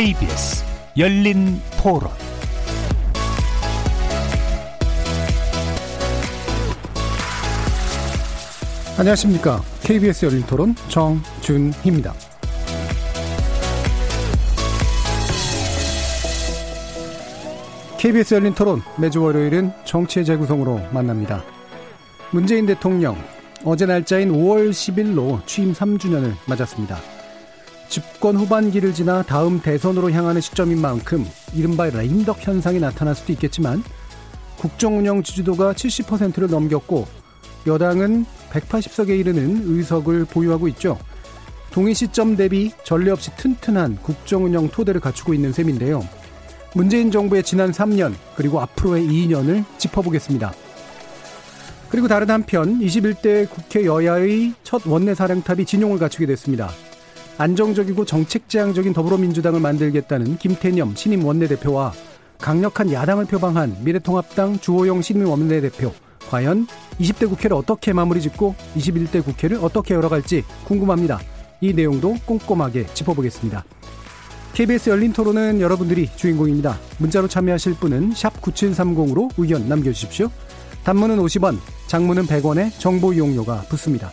KBS 열린 토론 안녕하십니까. KBS 열린 토론 정준희입니다. KBS 열린 토론 매주 월요일은 정치의 재구성으로 만납니다. 문재인 대통령 어제 날짜인 5월 10일로 취임 3주년을 맞았습니다. 집권 후반기를 지나 다음 대선으로 향하는 시점인 만큼 이른바 레임덕 현상이 나타날 수도 있겠지만 국정 운영 지지도가 70%를 넘겼고 여당은 180석에 이르는 의석을 보유하고 있죠. 동일 시점 대비 전례 없이 튼튼한 국정 운영 토대를 갖추고 있는 셈인데요. 문재인 정부의 지난 3년 그리고 앞으로의 2년을 짚어보겠습니다. 그리고 다른 한편 21대 국회 여야의 첫 원내 사령탑이 진용을 갖추게 됐습니다. 안정적이고 정책지향적인 더불어민주당을 만들겠다는 김태념 신임 원내대표와 강력한 야당을 표방한 미래통합당 주호영 신임 원내대표 과연 20대 국회를 어떻게 마무리 짓고 21대 국회를 어떻게 열어갈지 궁금합니다. 이 내용도 꼼꼼하게 짚어보겠습니다. KBS 열린 토론은 여러분들이 주인공입니다. 문자로 참여하실 분은 9730으로 의견 남겨주십시오. 단문은 50원, 장문은 100원에 정보 이용료가 붙습니다.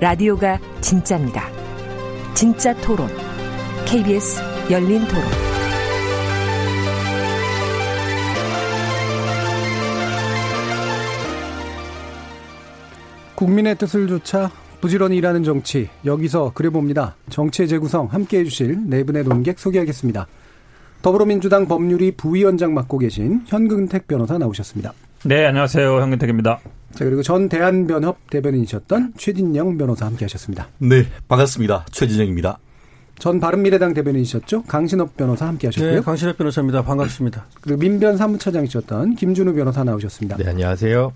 라디오가 진짜입니다. 진짜 토론, KBS 열린 토론. 국민의 뜻을 조차 부지런히 일하는 정치 여기서 그려봅니다. 정치의 재구성 함께 해주실 네 분의 논객 소개하겠습니다. 더불어민주당 법률위 부위원장 맡고 계신 현근택 변호사 나오셨습니다. 네, 안녕하세요. 현근택입니다. 자, 그리고 전 대한변협 대변인이셨던 최진영 변호사 함께 하셨습니다. 네, 반갑습니다. 최진영입니다. 전 바른미래당 대변인이셨죠? 강신업 변호사 함께 하셨고요. 네, 강신업 변호사입니다. 반갑습니다. 그리고 민변 사무처장이셨던 김준우 변호사 나오셨습니다. 네, 안녕하세요.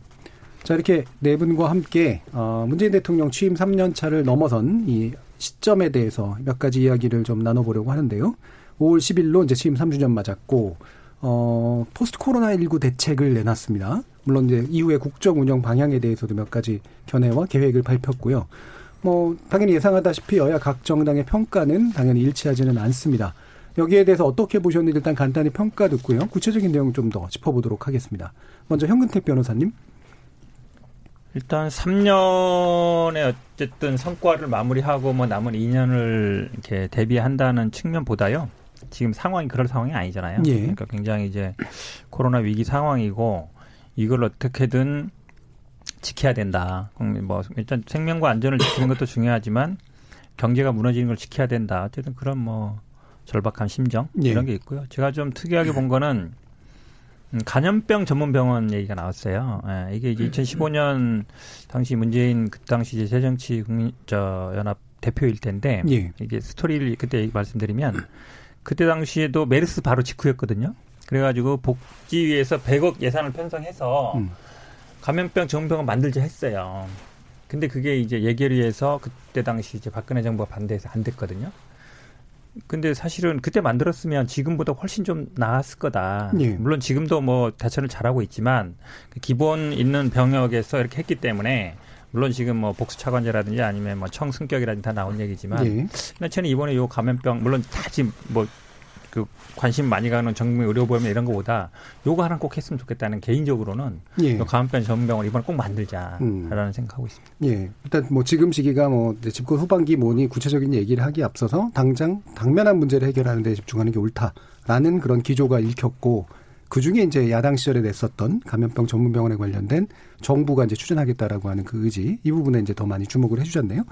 자, 이렇게 네 분과 함께 어, 문재인 대통령 취임 3년 차를 넘어선 이 시점에 대해서 몇 가지 이야기를 좀 나눠보려고 하는데요. 5월 10일로 이제 취임 3주년 맞았고 어, 포스트 코로나 19 대책을 내놨습니다. 물론 이제 이후에 국정 운영 방향에 대해서도 몇 가지 견해와 계획을 밝혔고요. 뭐 당연히 예상하다시피 여야 각 정당의 평가는 당연히 일치하지는 않습니다. 여기에 대해서 어떻게 보셨는지 일단 간단히 평가 듣고요. 구체적인 내용 좀 더 짚어보도록 하겠습니다. 먼저 현근택 변호사님. 일단 3년의 어쨌든 성과를 마무리하고 뭐 남은 2년을 이렇게 대비한다는 측면보다요. 지금 상황이 그럴 상황이 아니잖아요. 예. 그러니까 굉장히 이제 코로나 위기 상황이고 이걸 어떻게든 지켜야 된다. 뭐 일단 생명과 안전을 지키는 것도 중요하지만 경제가 무너지는 걸 지켜야 된다. 어쨌든 그런 뭐 절박한 심정 예. 이런 게 있고요. 제가 좀 특이하게 본 거는 음, 간염병 전문 병원 얘기가 나왔어요. 예, 이게 이제 2015년 당시 문재인 그 당시 이제 새정치 국민 저 연합 대표일 텐데 예. 이게 스토리를 그때 얘기 말씀드리면 그때 당시에도 메르스 바로 직후였거든요. 그래가지고 복지위에서 100억 예산을 편성해서 음. 감염병 전문병원 만들자 했어요. 근데 그게 이제 예결위에서 그때 당시 이제 박근혜 정부가 반대해서 안 됐거든요. 근데 사실은 그때 만들었으면 지금보다 훨씬 좀 나았을 거다. 예. 물론 지금도 뭐 대처를 잘하고 있지만 그 기본 있는 병역에서 이렇게 했기 때문에 물론 지금 뭐 복수 차관제라든지 아니면 뭐 청승격이라든지 다 나온 얘기지만 예. 저는 이번에 요 감염병 물론 다 지금 뭐 그 관심 많이 가는 정부 의료보험 이런 거보다 요거 하나 꼭 했으면 좋겠다는 개인적으로는 예. 요 감염병 전문병원 이번에 꼭 만들자라는 음. 생각하고 있습니다. 예. 일단 뭐 지금 시기가 뭐 집권 후반기 뭐니 구체적인 얘기를 하기 앞서서 당장 당면한 문제를 해결하는 데 집중하는 게 옳다라는 그런 기조가 읽혔고 그 중에 이제 야당 시절에 냈었던 감염병 전문병원에 관련된 정부가 이제 추진하겠다라고 하는 그 의지 이 부분에 이제 더 많이 주목을 해주셨네요.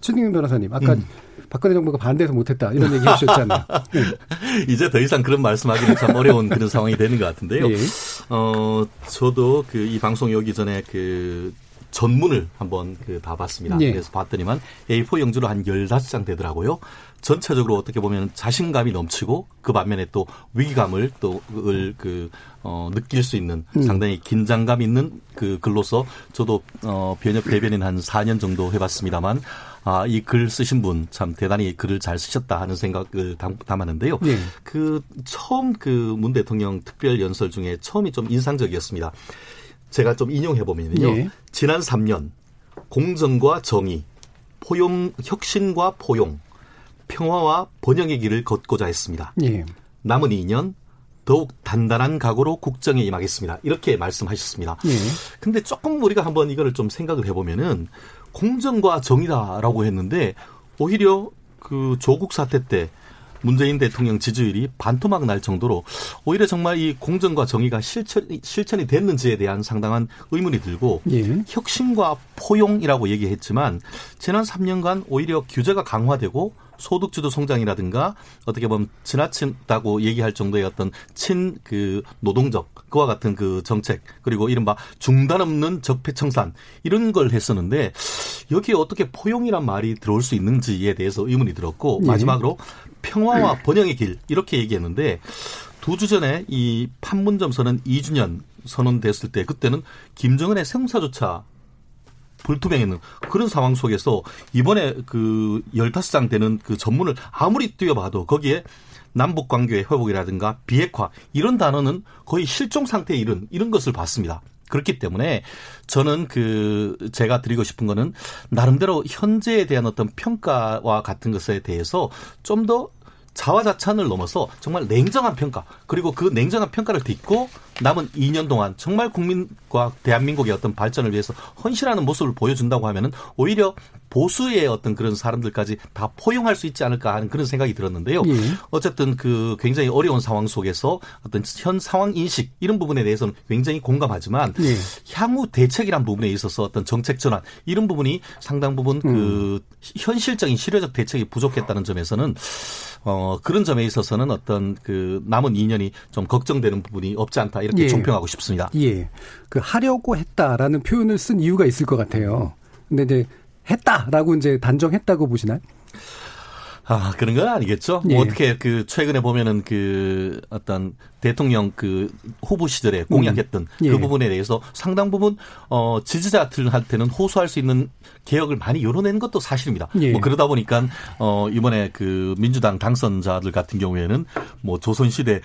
최승윤 변호사님 아까 음. 박근혜 정부가 반대해서 못했다 이런 얘기 해주셨잖아요. 네. 이제 더 이상 그런 말씀하기는 참 어려운 그런 상황이 되는 것 같은데요. 예. 어, 저도 그 이 방송이 오기 전에 그 전문을 한번 그 봐봤습니다. 예. 그래서 봤더니만 A4 영주로 한 15장 되더라고요. 전체적으로 어떻게 보면 자신감이 넘치고 그 반면에 또 위기감을 또그 어, 느낄 수 있는 음. 상당히 긴장감 있는 그 글로서 저도 어, 변협 대변인 한 4년 정도 해봤습니다만 아, 이 글 쓰신 분 참 대단히 글을 잘 쓰셨다 하는 생각을 담았는데요. 예. 그 처음 그 문 대통령 특별 연설 중에 처음이 좀 인상적이었습니다. 제가 좀 인용해 보면요. 예. 지난 3년 공정과 정의, 포용 혁신과 포용, 평화와 번영의 길을 걷고자 했습니다. 예. 남은 2년 더욱 단단한 각오로 국정에 임하겠습니다. 이렇게 말씀하셨습니다. 예. 근데 조금 우리가 한번 이거를 좀 생각을 해보면은 공정과 정의다라고 했는데 오히려 그 조국 사태 때 문재인 대통령 지지율이 반토막 날 정도로 오히려 정말 이 공정과 정의가 실천, 실천이 됐는지에 대한 상당한 의문이 들고 예. 혁신과 포용이라고 얘기했지만 지난 3년간 오히려 규제가 강화되고 소득주도 성장이라든가 어떻게 보면 지나친다고 얘기할 정도의 어떤 친 그 노동적 그와 같은 그 정책 그리고 이른바 중단 없는 적폐 청산 이런 걸 했었는데 여기에 어떻게 포용이란 말이 들어올 수 있는지에 대해서 의문이 들었고 예. 마지막으로 평화와 번영의 길 이렇게 얘기했는데 두 주 전에 이 판문점 선언 2주년 선언됐을 때 그때는 김정은의 생사조차 불투명했는 그런 상황 속에서 이번에 그 15장 되는 그 전문을 아무리 뛰어봐도 거기에 남북 관계의 회복이라든가 비핵화 이런 단어는 거의 실종 상태에 이른 이런 것을 봤습니다. 그렇기 때문에 저는 그 제가 드리고 싶은 거는 나름대로 현재에 대한 어떤 평가와 같은 것에 대해서 좀더 자화자찬을 넘어서 정말 냉정한 평가 그리고 그 냉정한 평가를 딛고 남은 2년 동안 정말 국민과 대한민국의 어떤 발전을 위해서 헌신하는 모습을 보여준다고 하면은 오히려 보수의 어떤 그런 사람들까지 다 포용할 수 있지 않을까 하는 그런 생각이 들었는데요. 예. 어쨌든 그 굉장히 어려운 상황 속에서 어떤 현 상황 인식 이런 부분에 대해서는 굉장히 공감하지만 예. 향후 대책이란 부분에 있어서 어떤 정책 전환 이런 부분이 상당 부분 그 음. 그 현실적인 실효적 대책이 부족했다는 점에서는 어 그런 점에 있어서는 어떤 그 남은 2년이 좀 걱정되는 부분이 없지 않다 이렇게 예. 종평하고 싶습니다. 예. 그 하려고 했다라는 표현을 쓴 이유가 있을 것 같아요. 근데 이제 했다라고 이제 단정했다고 보시나요? 아, 그런 건 아니겠죠. 뭐 예. 뭐 어떻게 그 최근에 보면은 그 어떤 대통령 그 후보 시절에 공약했던 음. 예. 그 부분에 대해서 상당 부분 어 지지자들한테는 호소할 수 있는 개혁을 많이 열어낸 것도 사실입니다. 예. 뭐 그러다 보니까 어 이번에 그 민주당 당선자들 같은 경우에는 뭐 조선 시대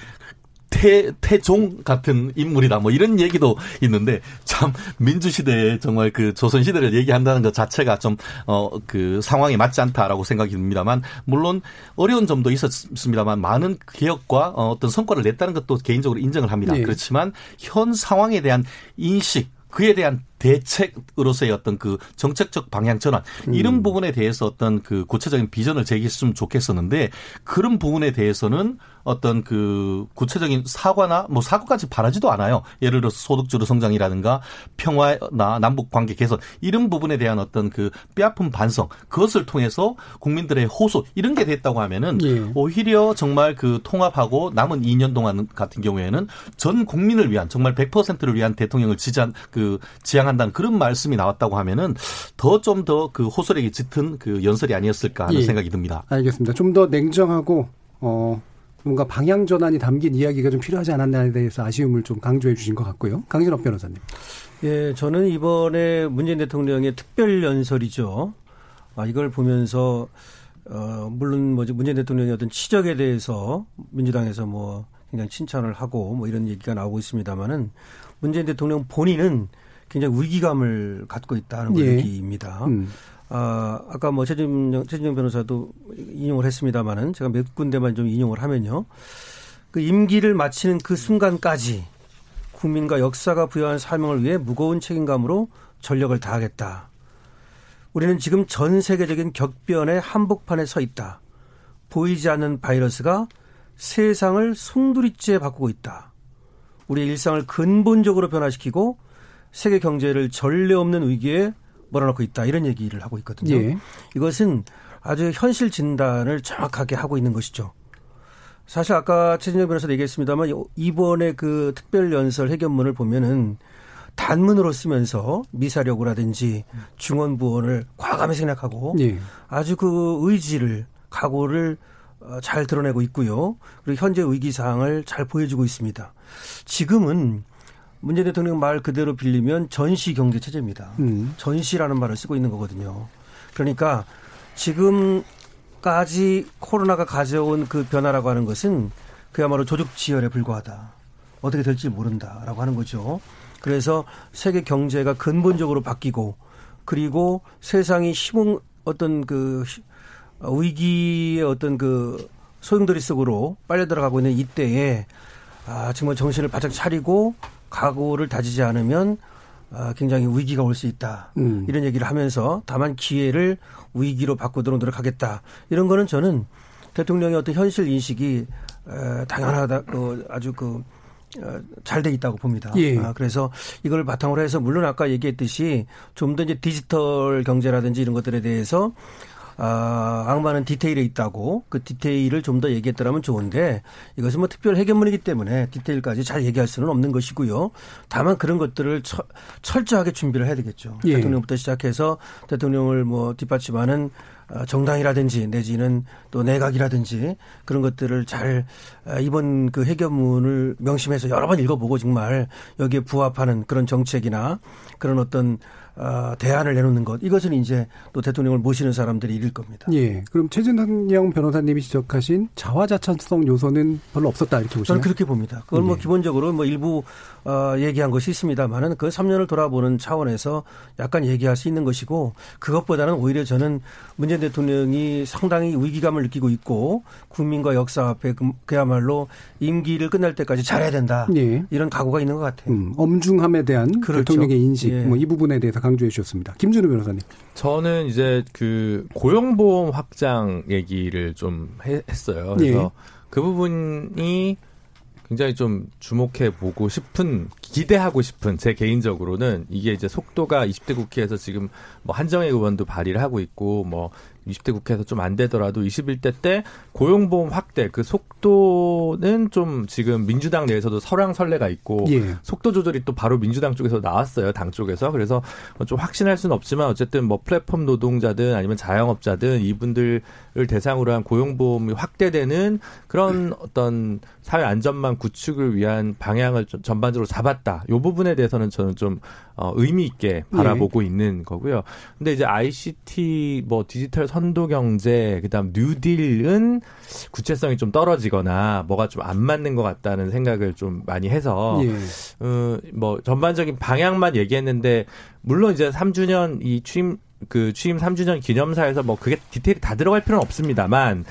태, 태종 같은 인물이다. 뭐 이런 얘기도 있는데 참 민주시대에 정말 그 조선시대를 얘기한다는 것 자체가 좀, 어, 그 상황에 맞지 않다라고 생각이 듭니다만 물론 어려운 점도 있었습니다만 많은 개혁과 어, 어떤 성과를 냈다는 것도 개인적으로 인정을 합니다. 네. 그렇지만 현 상황에 대한 인식 그에 대한 대책으로서의 어떤 그 정책적 방향 전환 이런 음. 부분에 대해서 어떤 그 구체적인 비전을 제기했으면 좋겠었는데 그런 부분에 대해서는 어떤 그 구체적인 사과나 뭐 사과까지 바라지도 않아요. 예를 들어서 소득주도 성장이라든가 평화나 남북 관계 개선 이런 부분에 대한 어떤 그 뼈아픈 반성 그것을 통해서 국민들의 호소 이런 게 됐다고 하면은 예. 오히려 정말 그 통합하고 남은 2년 동안 같은 경우에는 전 국민을 위한 정말 100%를 위한 대통령을 지지한 그 지향 한다는 그런 말씀이 나왔다고 하면은 더 좀 더 그 호소력이 짙은 그 연설이 아니었을까 하는 예. 생각이 듭니다. 알겠습니다. 좀 더 냉정하고 어 뭔가 방향 전환이 담긴 이야기가 좀 필요하지 않았나에 대해서 아쉬움을 좀 강조해 주신 것 같고요. 강진업 변호사님. 예, 저는 이번에 문재인 대통령의 특별 연설이죠. 아, 이걸 보면서 어, 물론 뭐지 문재인 대통령의 어떤 치적에 대해서 민주당에서 뭐 굉장히 칭찬을 하고 뭐 이런 얘기가 나오고 있습니다만은 문재인 대통령 본인은 굉장히 위기감을 갖고 있다는 예. 얘기입니다. 음. 아, 아까 뭐 최진영, 최진영 변호사도 인용을 했습니다마는 제가 몇 군데만 좀 인용을 하면요. 그 임기를 마치는 그 순간까지 국민과 역사가 부여한 사명을 위해 무거운 책임감으로 전력을 다하겠다. 우리는 지금 전 세계적인 격변의 한복판에 서 있다. 보이지 않는 바이러스가 세상을 송두리째 바꾸고 있다. 우리의 일상을 근본적으로 변화시키고 세계 경제를 전례 없는 위기에 몰아넣고 있다 이런 얘기를 하고 있거든요. 예. 이것은 아주 현실 진단을 정확하게 하고 있는 것이죠. 사실 아까 최진영 변호사도 얘기했습니다만 이번에 그 특별 연설 해견문을 보면은 단문으로 쓰면서 미사력이라든지 중원부원을 과감히 생략하고 예. 아주 그 의지를 각오를 어, 잘 드러내고 있고요. 그리고 현재 위기 상황을 잘 보여주고 있습니다. 지금은 문재인 대통령 말 그대로 빌리면 전시 경제 체제입니다. 음. 전시라는 말을 쓰고 있는 거거든요. 그러니까 지금까지 코로나가 가져온 그 변화라고 하는 것은 그야말로 조직지혈에 불과하다. 어떻게 될지 모른다라고 하는 거죠. 그래서 세계 경제가 근본적으로 바뀌고 그리고 세상이 희망 어떤 그 위기의 어떤 그 소용돌이 속으로 빨려 들어가고 있는 이때에 아 정말 정신을 바짝 차리고 각오를 다지지 않으면 아, 굉장히 위기가 올 수 있다. 음. 이런 얘기를 하면서 다만 기회를 위기로 바꾸도록 노력하겠다. 이런 거는 저는 대통령의 어떤 현실 인식이 에, 당연하다. 그 아주 그 어, 잘돼 있다고 봅니다. 예. 아, 그래서 이걸 바탕으로 해서 물론 아까 얘기했듯이 좀 더 이제 디지털 경제라든지 이런 것들에 대해서 아, 악마는 디테일에 있다고 그 디테일을 좀 더 얘기했더라면 좋은데 이것은 뭐 특별 해결문이기 때문에 디테일까지 잘 얘기할 수는 없는 것이고요. 다만 그런 것들을 처, 철저하게 준비를 해야 되겠죠. 예. 대통령부터 시작해서 대통령을 뭐 뒷받침하는 어, 정당이라든지 내지는 또 내각이라든지 그런 것들을 잘 어, 이번 그 해결문을 명심해서 여러 번 읽어보고 정말 여기에 부합하는 그런 정책이나 그런 어떤 어, 대안을 내놓는 것 이것은 이제 또 대통령을 모시는 사람들이 일일 겁니다. 예. 그럼 최진영 변호사님이 지적하신 자화자찬성 요소는 별로 없었다 이렇게 보시나요? 저는 그렇게 봅니다. 그건 뭐 예. 뭐 기본적으로 뭐 일부 어, 얘기한 것이 있습니다만은 그 3년을 돌아보는 차원에서 약간 얘기할 수 있는 것이고 그것보다는 오히려 저는 문재인 대통령이 상당히 위기감을 느끼고 있고 국민과 역사 앞에 그, 그야말로 임기를 끝날 때까지 잘해야 된다. 예. 이런 각오가 있는 것 같아요. 음, 엄중함에 대한 그렇죠. 대통령의 인식 예. 뭐이 부분에 대해서 강조해 주셨습니다. 김준우 변호사님. 저는 이제 그 고용보험 확장 얘기를 좀 했어요. 그래서 예. 그 부분이 굉장히 좀 주목해 보고 싶은 기대하고 싶은 제 개인적으로는 이게 이제 속도가 20대 국회에서 지금 뭐 한정혜 의원도 발의를 하고 있고 뭐 20대 국회에서 좀 안 되더라도 21대 때 고용보험 확대 그 속도는 좀 지금 민주당 내에서도 설왕설래가 있고 예. 속도 조절이 또 바로 민주당 쪽에서 나왔어요 당 쪽에서 그래서 좀 확신할 수는 없지만 어쨌든 뭐 플랫폼 노동자든 아니면 자영업자든 이분들을 대상으로 한 고용보험이 확대되는 그런 어떤 사회 안전망 구축을 위한 방향을 전반적으로 잡았다. 이 부분에 대해서는 저는 좀 어, 의미 있게 바라보고 예. 있는 거고요. 근데 이제 ICT 뭐 디지털 선도 경제 그다음 뉴딜은 구체성이 좀 떨어지거나 뭐가 좀 안 맞는 것 같다는 생각을 좀 많이 해서 예. 어, 뭐 전반적인 방향만 얘기했는데 물론 이제 3주년 이 취임 그 취임 3주년 기념사에서 뭐 그게 디테일이 다 들어갈 필요는 없습니다만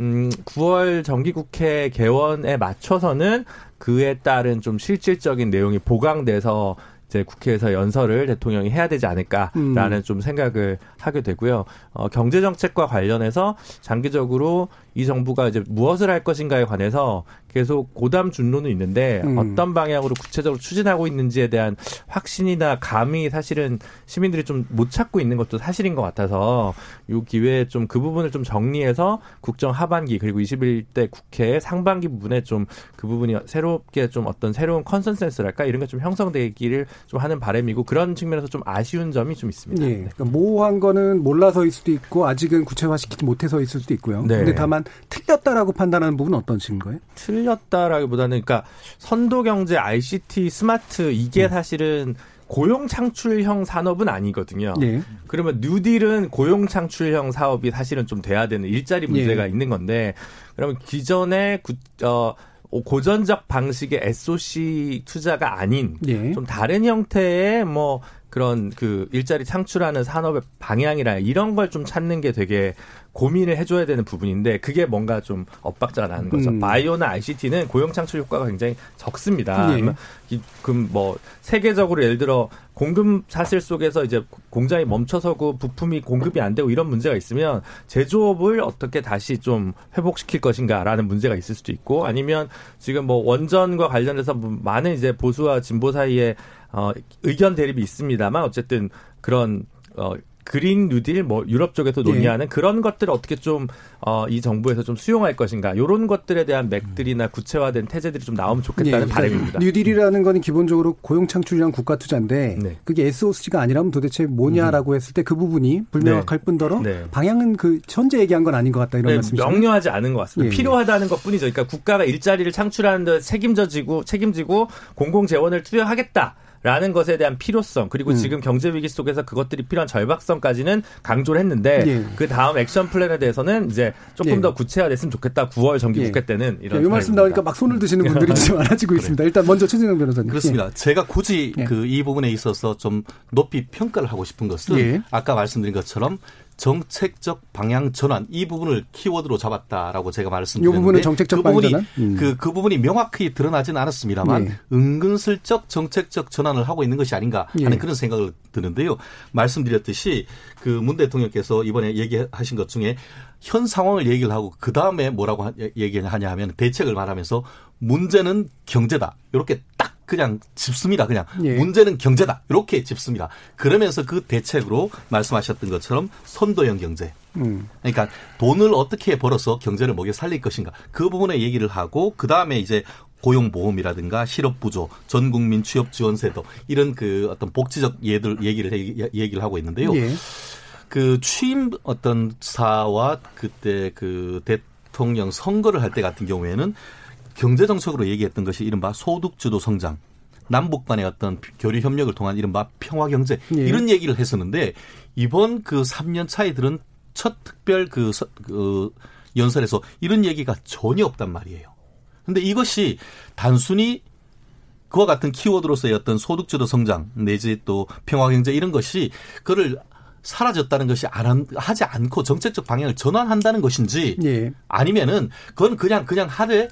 음 9월 정기국회 개원에 맞춰서는 그에 따른 좀 실질적인 내용이 보강돼서 이제 국회에서 연설을 대통령이 해야 되지 않을까라는 음. 좀 생각을 하게 되고요. 어, 경제 정책과 관련해서 장기적으로 이 정부가 이제 무엇을 할 것인가에 관해서 계속 고담 준론은 있는데 음. 어떤 방향으로 구체적으로 추진하고 있는지에 대한 확신이나 감이 사실은 시민들이 좀 못 찾고 있는 것도 사실인 것 같아서 이 기회에 좀 그 부분을 좀 정리해서 국정 하반기 그리고 21대 국회 상반기 부분에 좀 그 부분이 새롭게 좀 어떤 새로운 컨센서스랄까 이런 게 좀 형성되기를 좀 하는 바람이고 그런 측면에서 좀 아쉬운 점이 좀 있습니다. 네. 그러니까 모호한 거는 몰라서일 수도 있고 아직은 구체화시키지 못해서 있을 수도 있고요. 네. 근데 다만 틀렸다라고 판단하는 부분은 어떤 식인가요? 틀렸다라기보다는 그러니까 선도 경제, ICT, 스마트 이게 음. 사실은 고용 창출형 산업은 아니거든요. 네. 그러면 뉴딜은 고용 창출형 사업이 사실은 좀 돼야 되는 일자리 문제가 네. 있는 건데 그러면 기존의 구, 어, 고전적 방식의 SOC 투자가 아닌 네. 좀 다른 형태의 뭐 그런 그 일자리 창출하는 산업의 방향이라 이런 걸 좀 찾는 게 되게 고민을 해줘야 되는 부분인데 그게 뭔가 좀 엇박자가 나는 거죠. 음. 바이오나 ICT는 고용 창출 효과가 굉장히 적습니다. 예. 그럼 뭐 세계적으로 예를 들어 공급 사실 속에서 이제 공장이 멈춰서고 부품이 공급이 안 되고 이런 문제가 있으면 제조업을 어떻게 다시 좀 회복시킬 것인가라는 문제가 있을 수도 있고 아니면 지금 뭐 원전과 관련해서 많은 이제 보수와 진보 사이에 어 의견 대립이 있습니다만 어쨌든 그런 어 그린 뉴딜 뭐 유럽 쪽에서 예. 논의하는 예. 그런 것들을 어떻게 좀 어, 이 정부에서 좀 수용할 것인가 이런 것들에 대한 맥들이나 구체화된 태제들이 좀 나오면 좋겠다는 예. 바람입니다. 뉴딜이라는 거는 기본적으로 고용 창출이랑 국가 투자인데 네. 그게 SOC가 아니라면 도대체 뭐냐라고 했을 때 그 부분이 불명확할 뿐더러 네. 방향은 그 현재 얘기한 건 아닌 것 같다 이런 네, 말씀이시죠? 명료하지 않은 것 같습니다. 예, 예. 필요하다는 것 뿐이죠. 그러니까 국가가 일자리를 창출하는 데 책임져지고 책임지고 공공 재원을 투여하겠다. 라는 것에 대한 필요성 그리고 음. 지금 경제 위기 속에서 그것들이 필요한 절박성까지는 강조를 했는데 예. 그 다음 액션 플랜에 대해서는 이제 조금 예. 더 구체화됐으면 좋겠다. 9월 정기 예. 국회 때는 이런 이 말씀. 나오니까 막 손을 드시는 분들이 좀 많아지고 있습니다. 일단 먼저 최진영 변호사님. 그렇습니다. 제가 굳이 예. 그이 부분에 있어서 좀 높이 평가를 하고 싶은 것은 예. 아까 말씀드린 것처럼 정책적 방향 전환 이 부분을 키워드로 잡았다라고 제가 이 말씀드렸는데 부분은 정책적 그 부분이 방향 전환? 음. 그, 그 부분이 명확히 드러나지는 않았습니다만 예. 은근슬쩍 정책적 전환을 하고 있는 것이 아닌가 하는 예. 그런 생각을 드는데요. 말씀드렸듯이 그 문 대통령께서 이번에 얘기하신 것 중에 현 상황을 얘기를 하고 그 다음에 뭐라고 하- 얘기하냐 하면 대책을 말하면서 문제는 경제다. 이렇게 딱 그냥 짚습니다. 그냥 예. 문제는 경제다. 이렇게 짚습니다. 그러면서 그 대책으로 말씀하셨던 것처럼 선도형 경제. 음. 그러니까 돈을 어떻게 벌어서 경제를 먹여 살릴 것인가 그 부분에 얘기를 하고 그 다음에 이제 고용보험이라든가 실업부조, 전국민 취업지원제도 이런 그 어떤 복지적 예들 얘기를 해- 얘기를 하고 있는데요. 예. 그 취임 어떤 사와 그때 그 대통령 선거를 할 때 같은 경우에는 경제 정책으로 얘기했던 것이 이른바 소득주도 성장. 남북 간의 어떤 교류 협력을 통한 이른바 평화 경제 예. 이런 얘기를 했었는데 이번 그 3년 차에 들은 첫 특별 그, 서- 그 연설에서 이런 얘기가 전혀 없단 말이에요. 근데 이것이 단순히 그와 같은 키워드로서의 어떤 소득주도 성장 내지 또 평화 경제 이런 것이 그를 사라졌다는 것이 안 한- 하지 않고 정책적 방향을 전환한다는 것인지 예. 아니면은 그건 그냥 그냥 하되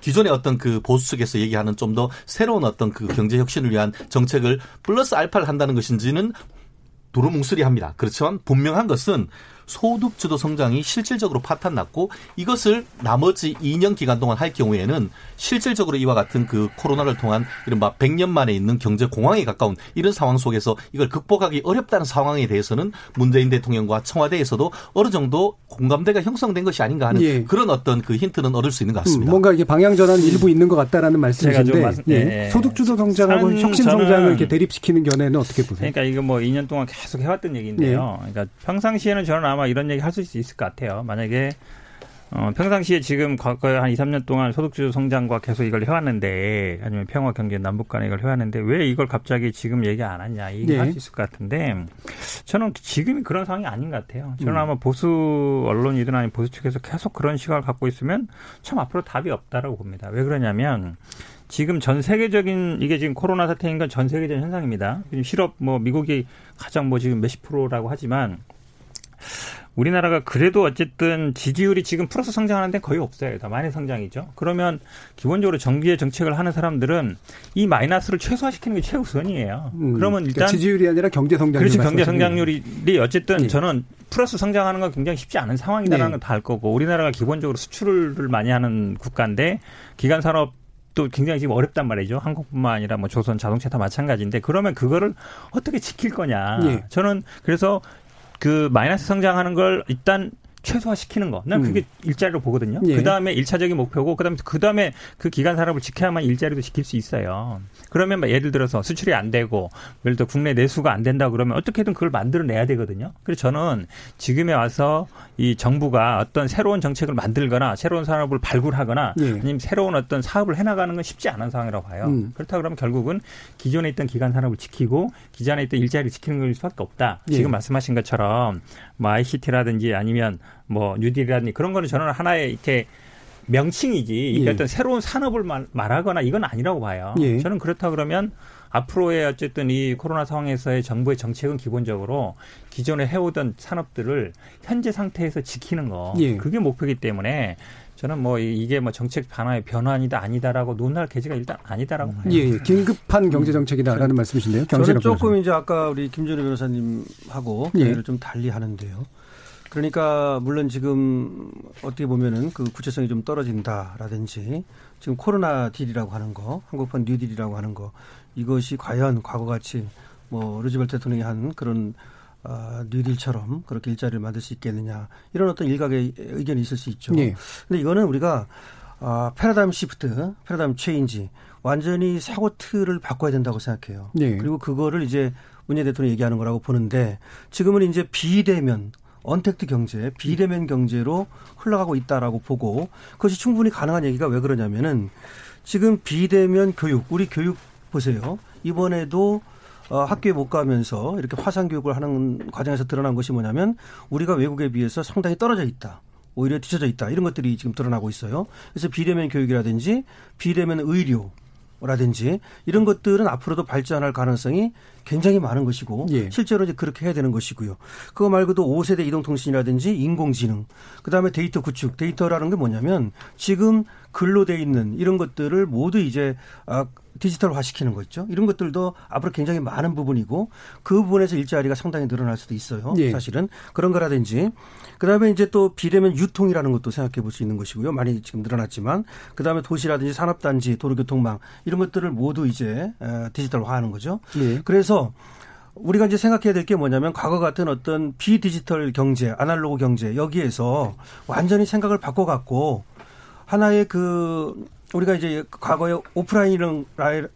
기존의 어떤 그 보수 측에서 얘기하는 좀 더 새로운 어떤 그 경제 혁신을 위한 정책을 플러스 알파를 한다는 것인지는 두루뭉술이합니다. 그렇지만 분명한 것은 소득주도 성장이 실질적으로 파탄났고 이것을 나머지 2년 기간 동안 할 경우에는 실질적으로 이와 같은 그 코로나를 통한 이른바 100년 만에 있는 경제 공황에 가까운 이런 상황 속에서 이걸 극복하기 어렵다는 상황에 대해서는 문재인 대통령과 청와대에서도 어느 정도 공감대가 형성된 것이 아닌가 하는 예. 그런 어떤 그 힌트는 얻을 수 있는 것 음, 같습니다. 뭔가 이게 방향 전환 일부 있는 것 같다라는 말씀이신데 말씀- 예. 예, 예. 소득주도 성장하고 산- 혁신 성장을 이렇게 대립시키는 견해는 어떻게 보세요? 그러니까 이거 뭐 2년 동안 계속 해왔던 얘기인데요. 그러니까 평상시에는 저는 아마 이런 얘기 할 수 있을 것 같아요. 만약에 어, 평상시에 지금 과거에 한 2, 3년 동안 소득주도 성장과 계속 이걸 해왔는데 아니면 평화 경제 남북 간에 이걸 해왔는데 왜 이걸 갑자기 지금 얘기 안 하냐 이 얘기 예. 할수 있을 것 같은데 저는 지금이 그런 상황이 아닌 것 같아요. 저는 음. 아마 보수 언론이든 아니면 보수 측에서 계속 그런 시각을 갖고 있으면 참 앞으로 답이 없다라고 봅니다. 왜 그러냐면 지금 전 세계적인 이게 지금 코로나 사태인 건 전 세계적인 현상입니다. 지금 실업 뭐 미국이 가장 뭐 지금 몇십 프로라고 하지만 우리나라가 그래도 어쨌든 지지율이 지금 플러스 성장하는데 거의 없어요. 다 마이너스 성장이죠. 그러면 기본적으로 정기의 정책을 하는 사람들은 이 마이너스를 최소화시키는 게 최우선이에요. 음, 그러면 그러니까 일단 지지율이 아니라 경제 성장 그렇지 경제 성장률이 어쨌든 예. 저는 플러스 성장하는 건 굉장히 쉽지 않은 상황이다라는 네. 건다 알 거고 우리나라가 기본적으로 수출을 많이 하는 국가인데 기간 산업 또 굉장히 지금 어렵단 말이죠. 한국뿐만 아니라 뭐 조선 자동차 다 마찬가지인데 그러면 그거를 어떻게 지킬 거냐. 예. 저는 그래서 그 마이너스 성장하는 걸 일단 최소화시키는 거. 난 그게 일자리로 보거든요. 예. 그 다음에 일차적인 목표고, 그 다음에 그 다음에 그 기간 산업을 지켜야만 일자리도 지킬 수 있어요. 그러면 막 예를 들어서 수출이 안 되고, 예를 들어 국내 내수가 안 된다 그러면 어떻게든 그걸 만들어 내야 되거든요. 그래서 저는 지금에 와서 이 정부가 어떤 새로운 정책을 만들거나 새로운 산업을 발굴하거나 예. 아니면 새로운 어떤 사업을 해 나가는 건 쉽지 않은 상황이라고 봐요. 음. 그렇다 그러면 결국은 기존에 있던 기간 산업을 지키고 기존에 있던 일자리를 지키는 걸 수밖에 없다. 예. 지금 말씀하신 것처럼 뭐 ICT라든지 아니면 뭐 뉴딜이라든지 그런 거는 저는 하나의 이렇게 명칭이지 이게 예. 어떤 새로운 산업을 말, 말하거나 이건 아니라고 봐요. 예. 저는 그렇다 그러면 앞으로의 어쨌든 이 코로나 상황에서의 정부의 정책은 기본적으로 기존에 해오던 산업들을 현재 상태에서 지키는 거 예. 그게 목표이기 때문에 저는 뭐 이- 이게 뭐 정책 변화의 변환이다 아니다라고 논할 계지가 일단 아니다라고 봐요. 예, 예. 긴급한 경제 정책이다라는 말씀이신데요. 저는 조금 변호사님. 이제 아까 우리 김준우 변호사님하고 예. 얘를 좀 달리 하는데요. 그러니까 물론 지금 어떻게 보면은 그 구체성이 좀 떨어진다라든지 지금 코로나 딜이라고 하는 거, 한국판 뉴딜이라고 하는 거 이것이 과연 과거같이 뭐 루즈벨트 대통령이 한 그런 어, 뉴딜처럼 그렇게 일자리를 만들 수 있겠느냐 이런 어떤 일각의 의견이 있을 수 있죠. 예. 근데 이거는 우리가 아, paradigm shift, paradigm change 완전히 사고 틀을 바꿔야 된다고 생각해요. 예. 그리고 그거를 이제 문재인 대통령이 얘기하는 거라고 보는데 지금은 이제 비대면 언택트 경제, 비대면 경제로 흘러가고 있다라고 보고 그것이 충분히 가능한 얘기가 왜 그러냐면은 지금 비대면 교육, 우리 교육 보세요. 이번에도 어, 학교에 못 가면서 이렇게 화상 교육을 하는 과정에서 드러난 것이 뭐냐면 우리가 외국에 비해서 상당히 떨어져 있다. 오히려 뒤쳐져 있다. 이런 것들이 지금 드러나고 있어요. 그래서 비대면 교육이라든지 비대면 의료 라든지 이런 것들은 앞으로도 발전할 가능성이 굉장히 많은 것이고 예. 실제로 이제 그렇게 해야 되는 것이고요. 그거 말고도 5세대 이동통신이라든지 인공지능, 그다음에 데이터 구축, 데이터라는 게 뭐냐면 지금 글로 돼 있는 이런 것들을 모두 이제 아 디지털화 시키는 거 있죠. 이런 것들도 앞으로 굉장히 많은 부분이고 그 부분에서 일자리가 상당히 늘어날 수도 있어요. 예. 사실은 그런 거라든지 그다음에 이제 또 비대면 유통이라는 것도 생각해 볼 수 있는 것이고요. 많이 지금 늘어났지만 그다음에 도시라든지 산업단지, 도로교통망 이런 것들을 모두 이제 에, 디지털화하는 거죠. 예. 그래서 우리가 이제 생각해야 될 게 뭐냐면 과거 같은 어떤 비디지털 경제, 아날로그 경제 여기에서 완전히 생각을 바꿔갖고 하나의 그 우리가 이제 과거에 오프라인은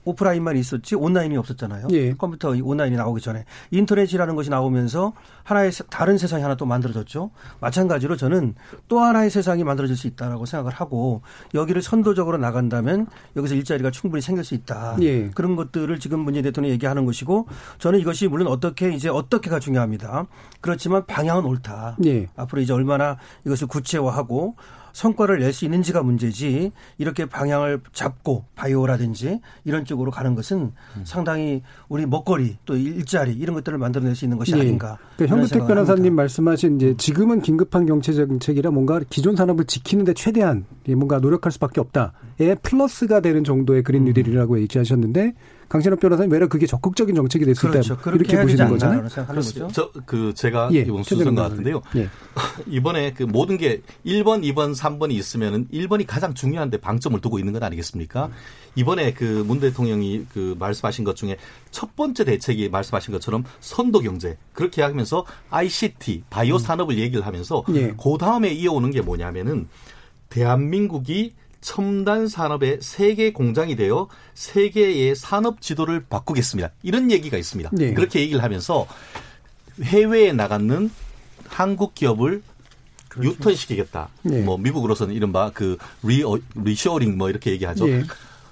오프라인만 있었지 온라인이 없었잖아요. 예. 컴퓨터 온라인이 나오기 전에 인터넷이라는 것이 나오면서 하나의 세- 다른 세상이 하나 또 만들어졌죠. 마찬가지로 저는 또 하나의 세상이 만들어질 수 있다라고 생각을 하고 여기를 선도적으로 나간다면 여기서 일자리가 충분히 생길 수 있다. 예. 그런 것들을 지금 문재인 대통령이 얘기하는 것이고 저는 이것이 물론 어떻게 이제 어떻게가 중요합니다. 그렇지만 방향은 옳다. 예. 앞으로 이제 얼마나 이것을 구체화하고 성과를 낼 수 있는지가 문제지 이렇게 방향을 잡고 바이오라든지 이런 쪽으로 가는 것은 상당히 우리 먹거리 또 일자리 이런 것들을 만들어낼 수 있는 것이 예. 아닌가. 그러니까 현근택 변호사님 합니다. 말씀하신 이제 지금은 긴급한 경제 정책이라 뭔가 기존 산업을 지키는데 최대한 예, 뭔가 노력할 수밖에 없다에 플러스가 되는 정도의 그린 음. 뉴딜이라고 얘기하셨는데 강신업 변호사님 외려 그게 적극적인 정책이 될수 그렇죠. 있다 그렇게 이렇게 보시는 거잖아요. 거죠. 저그 제가 예, 이번 순서인 것. 같은데요. 예. 이번에 그 모든 게 1번, 2번, 3번이 있으면은 1번이 가장 중요한데 방점을 두고 있는 것 아니겠습니까? 이번에 그 문 대통령이 그 말씀하신 것 중에 첫 번째 대책이 말씀하신 것처럼 선도 경제 그렇게 하면서 ICT, 바이오 산업을 얘기를 하면서 예. 그 다음에 이어오는 게 뭐냐면은 대한민국이 첨단 산업의 세계 공장이 되어 세계의 산업 지도를 바꾸겠습니다. 이런 얘기가 있습니다. 네. 그렇게 얘기를 하면서 해외에 나가는 한국 기업을 유턴시키겠다. 네. 뭐 미국으로서는 이른바 그 리어, 리쇼링 뭐 이렇게 얘기하죠. 예.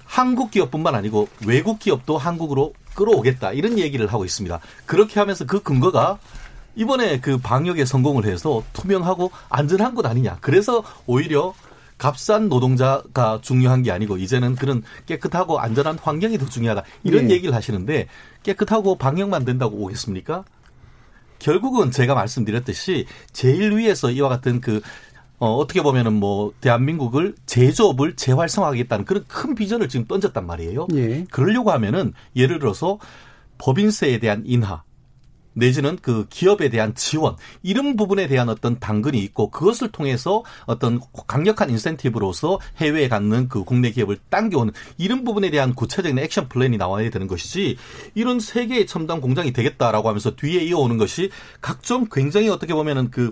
한국 기업뿐만 아니고 외국 기업도 한국으로 끌어오겠다 이런 얘기를 하고 있습니다. 그렇게 하면서 그 근거가 이번에 그 방역에 성공을 해서 투명하고 안전한 것 아니냐. 그래서 오히려 값싼 노동자가 중요한 게 아니고 이제는 그런 깨끗하고 안전한 환경이 더 중요하다. 이런 네. 얘기를 하시는데 깨끗하고 방역만 된다고 오겠습니까? 결국은 제가 말씀드렸듯이 제일 위에서 이와 같은 그 어, 어떻게 보면은 뭐 대한민국을 제조업을 재활성화하겠다는 그런 큰 비전을 지금 던졌단 말이에요. 예. 그러려고 하면은 예를 들어서 법인세에 대한 인하 내지는 그 기업에 대한 지원 이런 부분에 대한 어떤 당근이 있고 그것을 통해서 어떤 강력한 인센티브로서 해외에 갖는 그 국내 기업을 당겨오는 이런 부분에 대한 구체적인 액션 플랜이 나와야 되는 것이지 이런 세계의 첨단 공장이 되겠다라고 하면서 뒤에 이어오는 것이 각종 굉장히 어떻게 보면은 그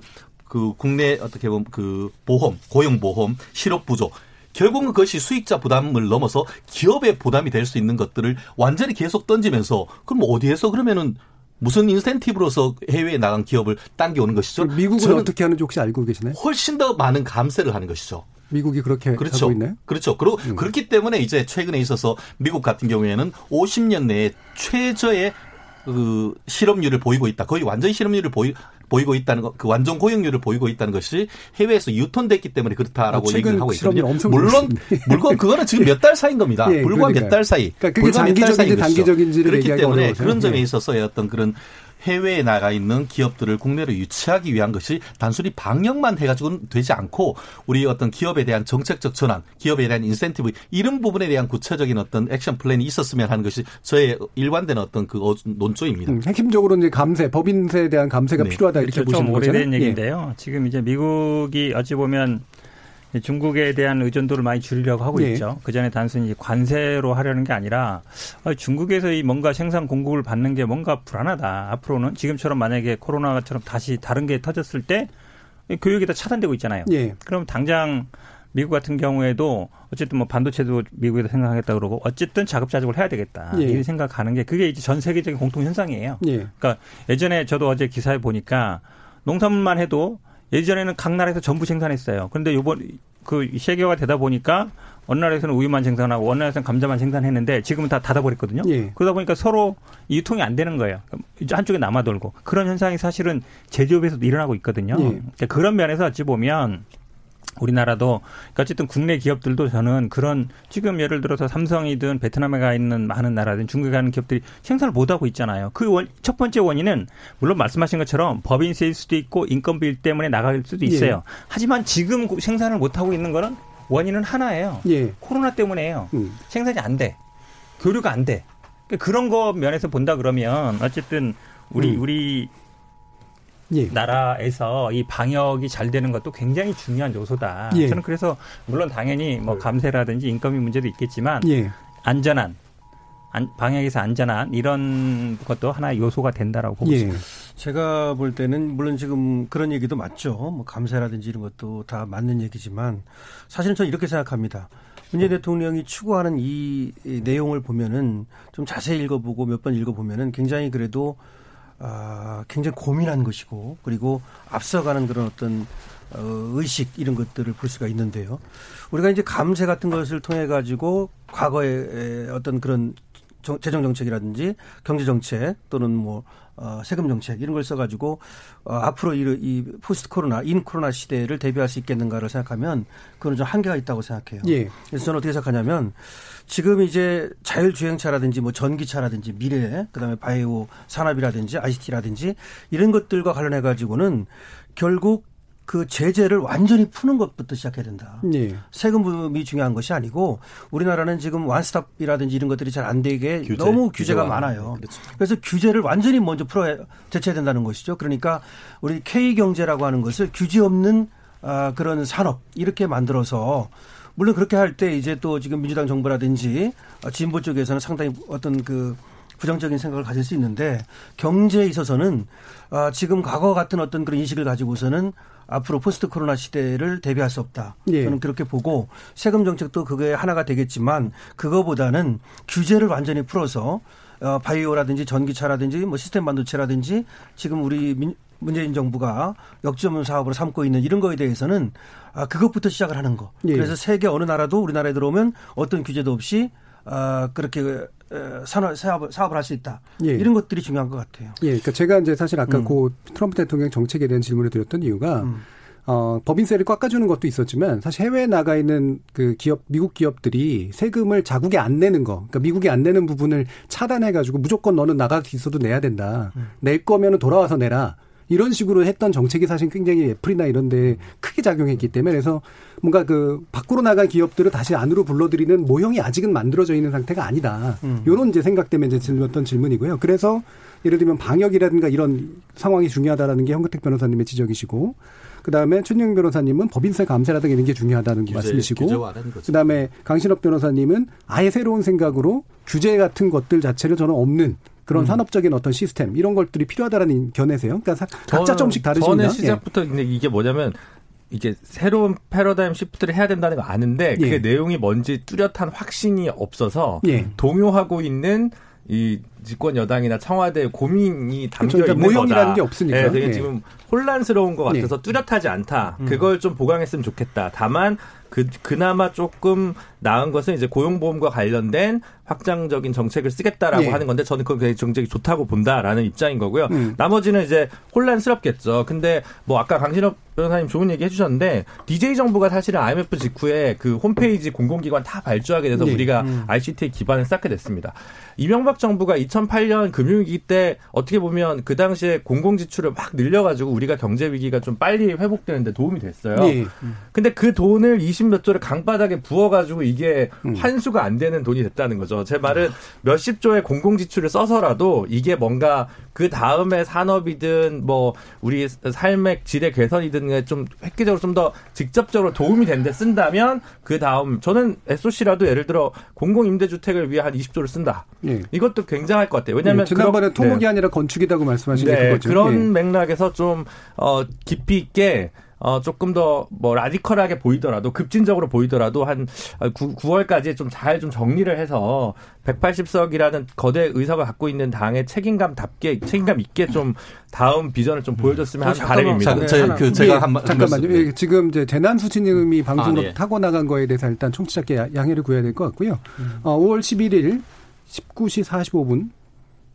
그 국내 어떻게 보면 그 보험, 고용 보험, 실업 부조 결국은 그것이 수익자 부담을 넘어서 기업의 부담이 될 수 있는 것들을 완전히 계속 던지면서 그럼 어디에서 그러면은 무슨 인센티브로서 해외에 나간 기업을 당겨오는 것이죠? 미국은 저는 어떻게 하는지 혹시 알고 계시나요? 훨씬 더 많은 감세를 하는 것이죠. 미국이 그렇게 그렇죠. 하고 있나요? 그렇죠. 그리고 음. 그렇기 때문에 이제 최근에 있어서 미국 같은 경우에는 50년 내에 최저의 그 실업률을 보이고 있다. 거의 완전 실업률을 보이, 보이고 있다는 것, 그 완전 고용률을 보이고 있다는 것이 해외에서 유턴됐기 때문에 그렇다라고 아, 얘기를 하고 있거든요. 물론. 물론 그거는 지금 몇 달 사이인 겁니다. 예, 불과 몇. 달 사이. 그러니까 그게 장기적인지. 단기적인지를 그렇기 때문에 어려워서요. 그런 점에 예. 있어서의 어떤 그런 해외에 나가 있는 기업들을 국내로 유치하기 위한 것이 단순히 방역만 해가지고는 되지 않고 우리 어떤 기업에 대한 정책적 전환, 기업에 대한 인센티브 이런 부분에 대한 구체적인 어떤 액션 플랜이 있었으면 하는 것이 저의 일관된 어떤 그 어- 논조입니다. 음, 핵심적으로 이제 감세, 법인세에 대한 감세가 네. 필요하다 이렇게 그렇죠. 보시는 좀 거잖아요. 오래된 예. 얘기인데요. 지금 이제 미국이 어찌 보면 중국에 대한 의존도를 많이 줄이려고 하고 예. 있죠. 그 전에 단순히 관세로 하려는 게 아니라 아, 중국에서 이 뭔가 생산 공급을 받는 게 뭔가 불안하다. 앞으로는 지금처럼 만약에 코로나처럼 다시 다른 게 터졌을 때 교육이 다 차단되고 있잖아요. 예. 그럼 당장 미국 같은 경우에도 어쨌든 뭐 반도체도 미국에서 생산하겠다 그러고 어쨌든 자급자족을 해야 되겠다. 예. 이 생각하는 게 그게 이제 전 세계적인 공통 현상이에요. 예. 그러니까 예전에 저도 어제 기사에 보니까 농산물만 해도 예전에는 각 나라에서 전부 생산했어요. 그런데 요번 그 세계화가 되다 보니까 어느 나라에서는 우유만 생산하고 어느 나라에서는 감자만 생산했는데 지금은 다 닫아버렸거든요. 예. 그러다 보니까 서로 유통이 안 되는 거예요. 이제 한쪽에 남아돌고 그런 현상이 사실은 제조업에서도 일어나고 있거든요. 예. 그러니까 그런 면에서 어찌 보면 우리나라도 그러니까 어쨌든 국내 기업들도 저는 그런 지금 예를 들어서 삼성이든 베트남에 가 있는 많은 나라든 중국에 가는 기업들이 생산을 못 하고 있잖아요. 그 첫 번째 원인은 물론 말씀하신 것처럼 법인세일 수도 있고 인건비 때문에 나갈 수도 있어요. 하지만 지금 생산을 못 하고 있는 거는 원인은 하나예요. 예. 코로나 때문에요. 음. 생산이 안 돼. 교류가 안 돼. 그러니까 그런 거 면에서 본다 그러면 어쨌든 우리 음. 우리 예. 나라에서 이 방역이 잘 되는 것도 굉장히 중요한 요소다. 예. 저는 그래서 물론 당연히 뭐 감세라든지 인건비 문제도 있겠지만 예. 안전한 안- 방역에서 안전한 이런 것도 하나의 요소가 된다라고 보고 예. 있습니다. 제가 볼 때는 물론 지금 그런 얘기도 맞죠. 뭐 감사라든지 이런 것도 다 맞는 얘기지만 사실은 저는 이렇게 생각합니다. 문재인 대통령이 추구하는 이 내용을 보면은 좀 자세히 읽어보고 몇 번 읽어보면은 굉장히 그래도 아, 굉장히 고민한 것이고 그리고 앞서가는 그런 어떤 어, 의식 이런 것들을 볼 수가 있는데요. 우리가 이제 감세 같은 것을 통해 가지고 과거에 어떤 그런 정- 재정 정책이라든지 경제 정책 또는 뭐 어, 세금 정책 이런 걸 써가지고 어, 앞으로 이, 이 post 코로나 in 코로나 시대를 대비할 수 있겠는가를 생각하면 그건 좀 한계가 있다고 생각해요. 예. 그래서 저는 어떻게 생각하냐면 지금 이제 자율주행차라든지 뭐 전기차라든지 미래 그다음에 바이오 산업이라든지 ICT라든지 이런 것들과 관련해 가지고는 결국 그 제재를 완전히 푸는 것부터 시작해야 된다. 예. 세금이 중요한 것이 아니고 우리나라는 지금 one-stop이라든지 이런 것들이 잘 안 되게 규제, 너무 규제가 규제가 많아요. 그렇죠. 그래서 규제를 완전히 먼저 풀어 제쳐야 된다는 것이죠. 그러니까 우리 K 경제라고 하는 것을 규제 없는 아, 그런 산업 이렇게 만들어서 물론 그렇게 할 때 이제 또 지금 민주당 정부라든지 아, 진보 쪽에서는 상당히 어떤 그 부정적인 생각을 가질 수 있는데 경제에 있어서는 아, 지금 과거 같은 어떤 그런 인식을 가지고서는 앞으로 포스트 코로나 시대를 대비할 수 없다. 예. 저는 그렇게 보고 세금 정책도 그거에 하나가 되겠지만 그거보다는 규제를 완전히 풀어서 어, 바이오라든지 전기차라든지 뭐 시스템 반도체라든지 지금 우리 민, 문재인 정부가 역점 사업으로 삼고 있는 이런 거에 대해서는 아, 그것부터 시작을 하는 거. 예. 그래서 세계 어느 나라도 우리나라에 들어오면 어떤 규제도 없이 아, 그렇게 어, 산업, 사업을, 사업을 할 수 있다. 예. 이런 것들이 중요한 것 같아요. 예, 그러니까 제가 이제 사실 아까 음. 그 트럼프 대통령 정책에 대한 질문을 드렸던 이유가 음. 어, 법인세를 깎아주는 것도 있었지만 사실 해외에 나가 있는 그 기업 미국 기업들이 세금을 자국에 안 내는 거, 그러니까 미국이 안 내는 부분을 차단해가지고 무조건 너는 나가 있어도 내야 된다. 낼 거면은 돌아와서 내라. 이런 식으로 했던 정책이 사실 굉장히 애플이나 이런 데 크게 작용했기 때문에 그래서 뭔가 그 밖으로 나간 기업들을 다시 안으로 불러들이는 모형이 아직은 만들어져 있는 상태가 아니다. 음. 요런 이제 생각 때문에 이제 질문했던 질문이고요. 그래서 예를 들면 방역이라든가 이런 상황이 중요하다라는 게 현근택 변호사님의 지적이시고 그다음에 최영 변호사님은 법인세 감세라든가 이런 게 중요하다는 규제, 말씀이시고. 그다음에 강신업 변호사님은 아예 새로운 생각으로 규제 같은 것들 자체를 저는 없는 그런 산업적인 어떤 시스템 이런 것들이 필요하다라는 견해세요. 그러니까 사- 각자 조금씩 다르십니다. 저는 예. 시작부터 근데 이게 뭐냐면 이게 새로운 패러다임 시프트를 해야 된다는 거 아는데 그게 예. 내용이 뭔지 뚜렷한 확신이 없어서 예. 동요하고 있는 이 집권 여당이나 청와대 고민이 담겨 그러니까 있는 모형이라는 거다. 게 없으니까. 예, 되게 예. 지금 혼란스러운 것 같아서 예. 뚜렷하지 않다. 그걸 좀 보강했으면 좋겠다. 다만 그 그나마 조금 나은 것은 이제 고용보험과 관련된 확장적인 정책을 쓰겠다라고 예. 하는 건데 저는 그건 굉장히 정책이 좋다고 본다라는 입장인 거고요. 음. 나머지는 이제 혼란스럽겠죠. 근데 뭐 아까 강신업 변호사님 좋은 얘기 해주셨는데 DJ 정부가 사실은 IMF 직후에 그 홈페이지 공공기관 다 발주하게 돼서 네. 우리가 음. ICT에 기반을 쌓게 됐습니다. 이명박 정부가 2008년 금융위기 때 어떻게 보면 그 당시에 공공지출을 막 늘려가지고 우리가 경제 위기가 좀 빨리 회복되는데 도움이 됐어요. 예. 근데 그 돈을 20 50몇 조를 강바닥에 부어가지고 이게 음. 환수가 안 되는 돈이 됐다는 거죠. 제 말은 몇십 조의 공공지출을 써서라도 이게 뭔가 그 다음에 산업이든 뭐 우리 삶의 질의 개선이든 좀 획기적으로 좀 더 직접적으로 도움이 된데 쓴다면 그 다음 저는 SOC라도 예를 들어 공공임대주택을 위해 한 20조를 쓴다. 예. 이것도 굉장할 것 같아요. 왜냐하면 예, 지난번에 그런- 토목이 네. 아니라 건축이라고 말씀하신 게 네, 그거죠. 그런 예. 맥락에서 좀, 어, 깊이 있게, 어, 조금 더, 뭐, 라디컬하게 보이더라도, 급진적으로 보이더라도, 한 9, 9월까지 좀 잘 좀 정리를 해서, 180석이라는 거대 의석을 갖고 있는 당의 책임감답게, 책임감 있게 좀, 다음 비전을 좀 보여줬으면 하는 잠깐만, 바람입니다. 자, 네. 그 제가 예, 한 말- 잠깐만요. 예, 지금 이제 재난 수진님이 방송으로 아, 네. 타고 나간 거에 대해서 일단 청취자께 야- 양해를 구해야 될 것 같고요. 어, 5월 11일 19시 45분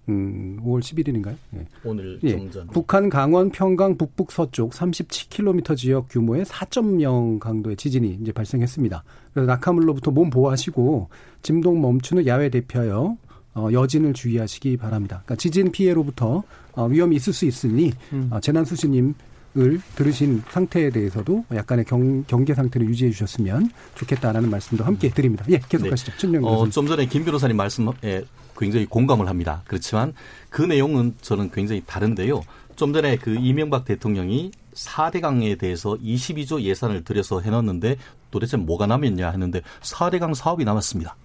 음, 5월 11일인가요? 예. 오늘 예. 정전. 북한 강원 평강 북북 서쪽 37km 지역 규모의 4.0 강도의 지진이 이제 발생했습니다. 그래서 낙하물로부터 몸 보호하시고 진동 멈춘 후 야외 대피하여 어, 여진을 주의하시기 바랍니다. 그러니까 지진 피해로부터 어, 위험이 있을 수 있으니 어, 재난 수신님 을 들으신 상태에 대해서도 약간의 경, 경계 상태를 유지해 주셨으면 좋겠다라는 말씀도 함께 드립니다. 예, 계속하시죠. 춘영 어. 좀 전에 김 변호사님 말씀에 굉장히 공감을 합니다. 그렇지만 그 내용은 저는 굉장히 다른데요. 좀 전에 그 이명박 대통령이 4대강에 대해서 22조 예산을 들여서 해놨는데 도대체 뭐가 남았냐 하는데 4대강 사업이 남았습니다.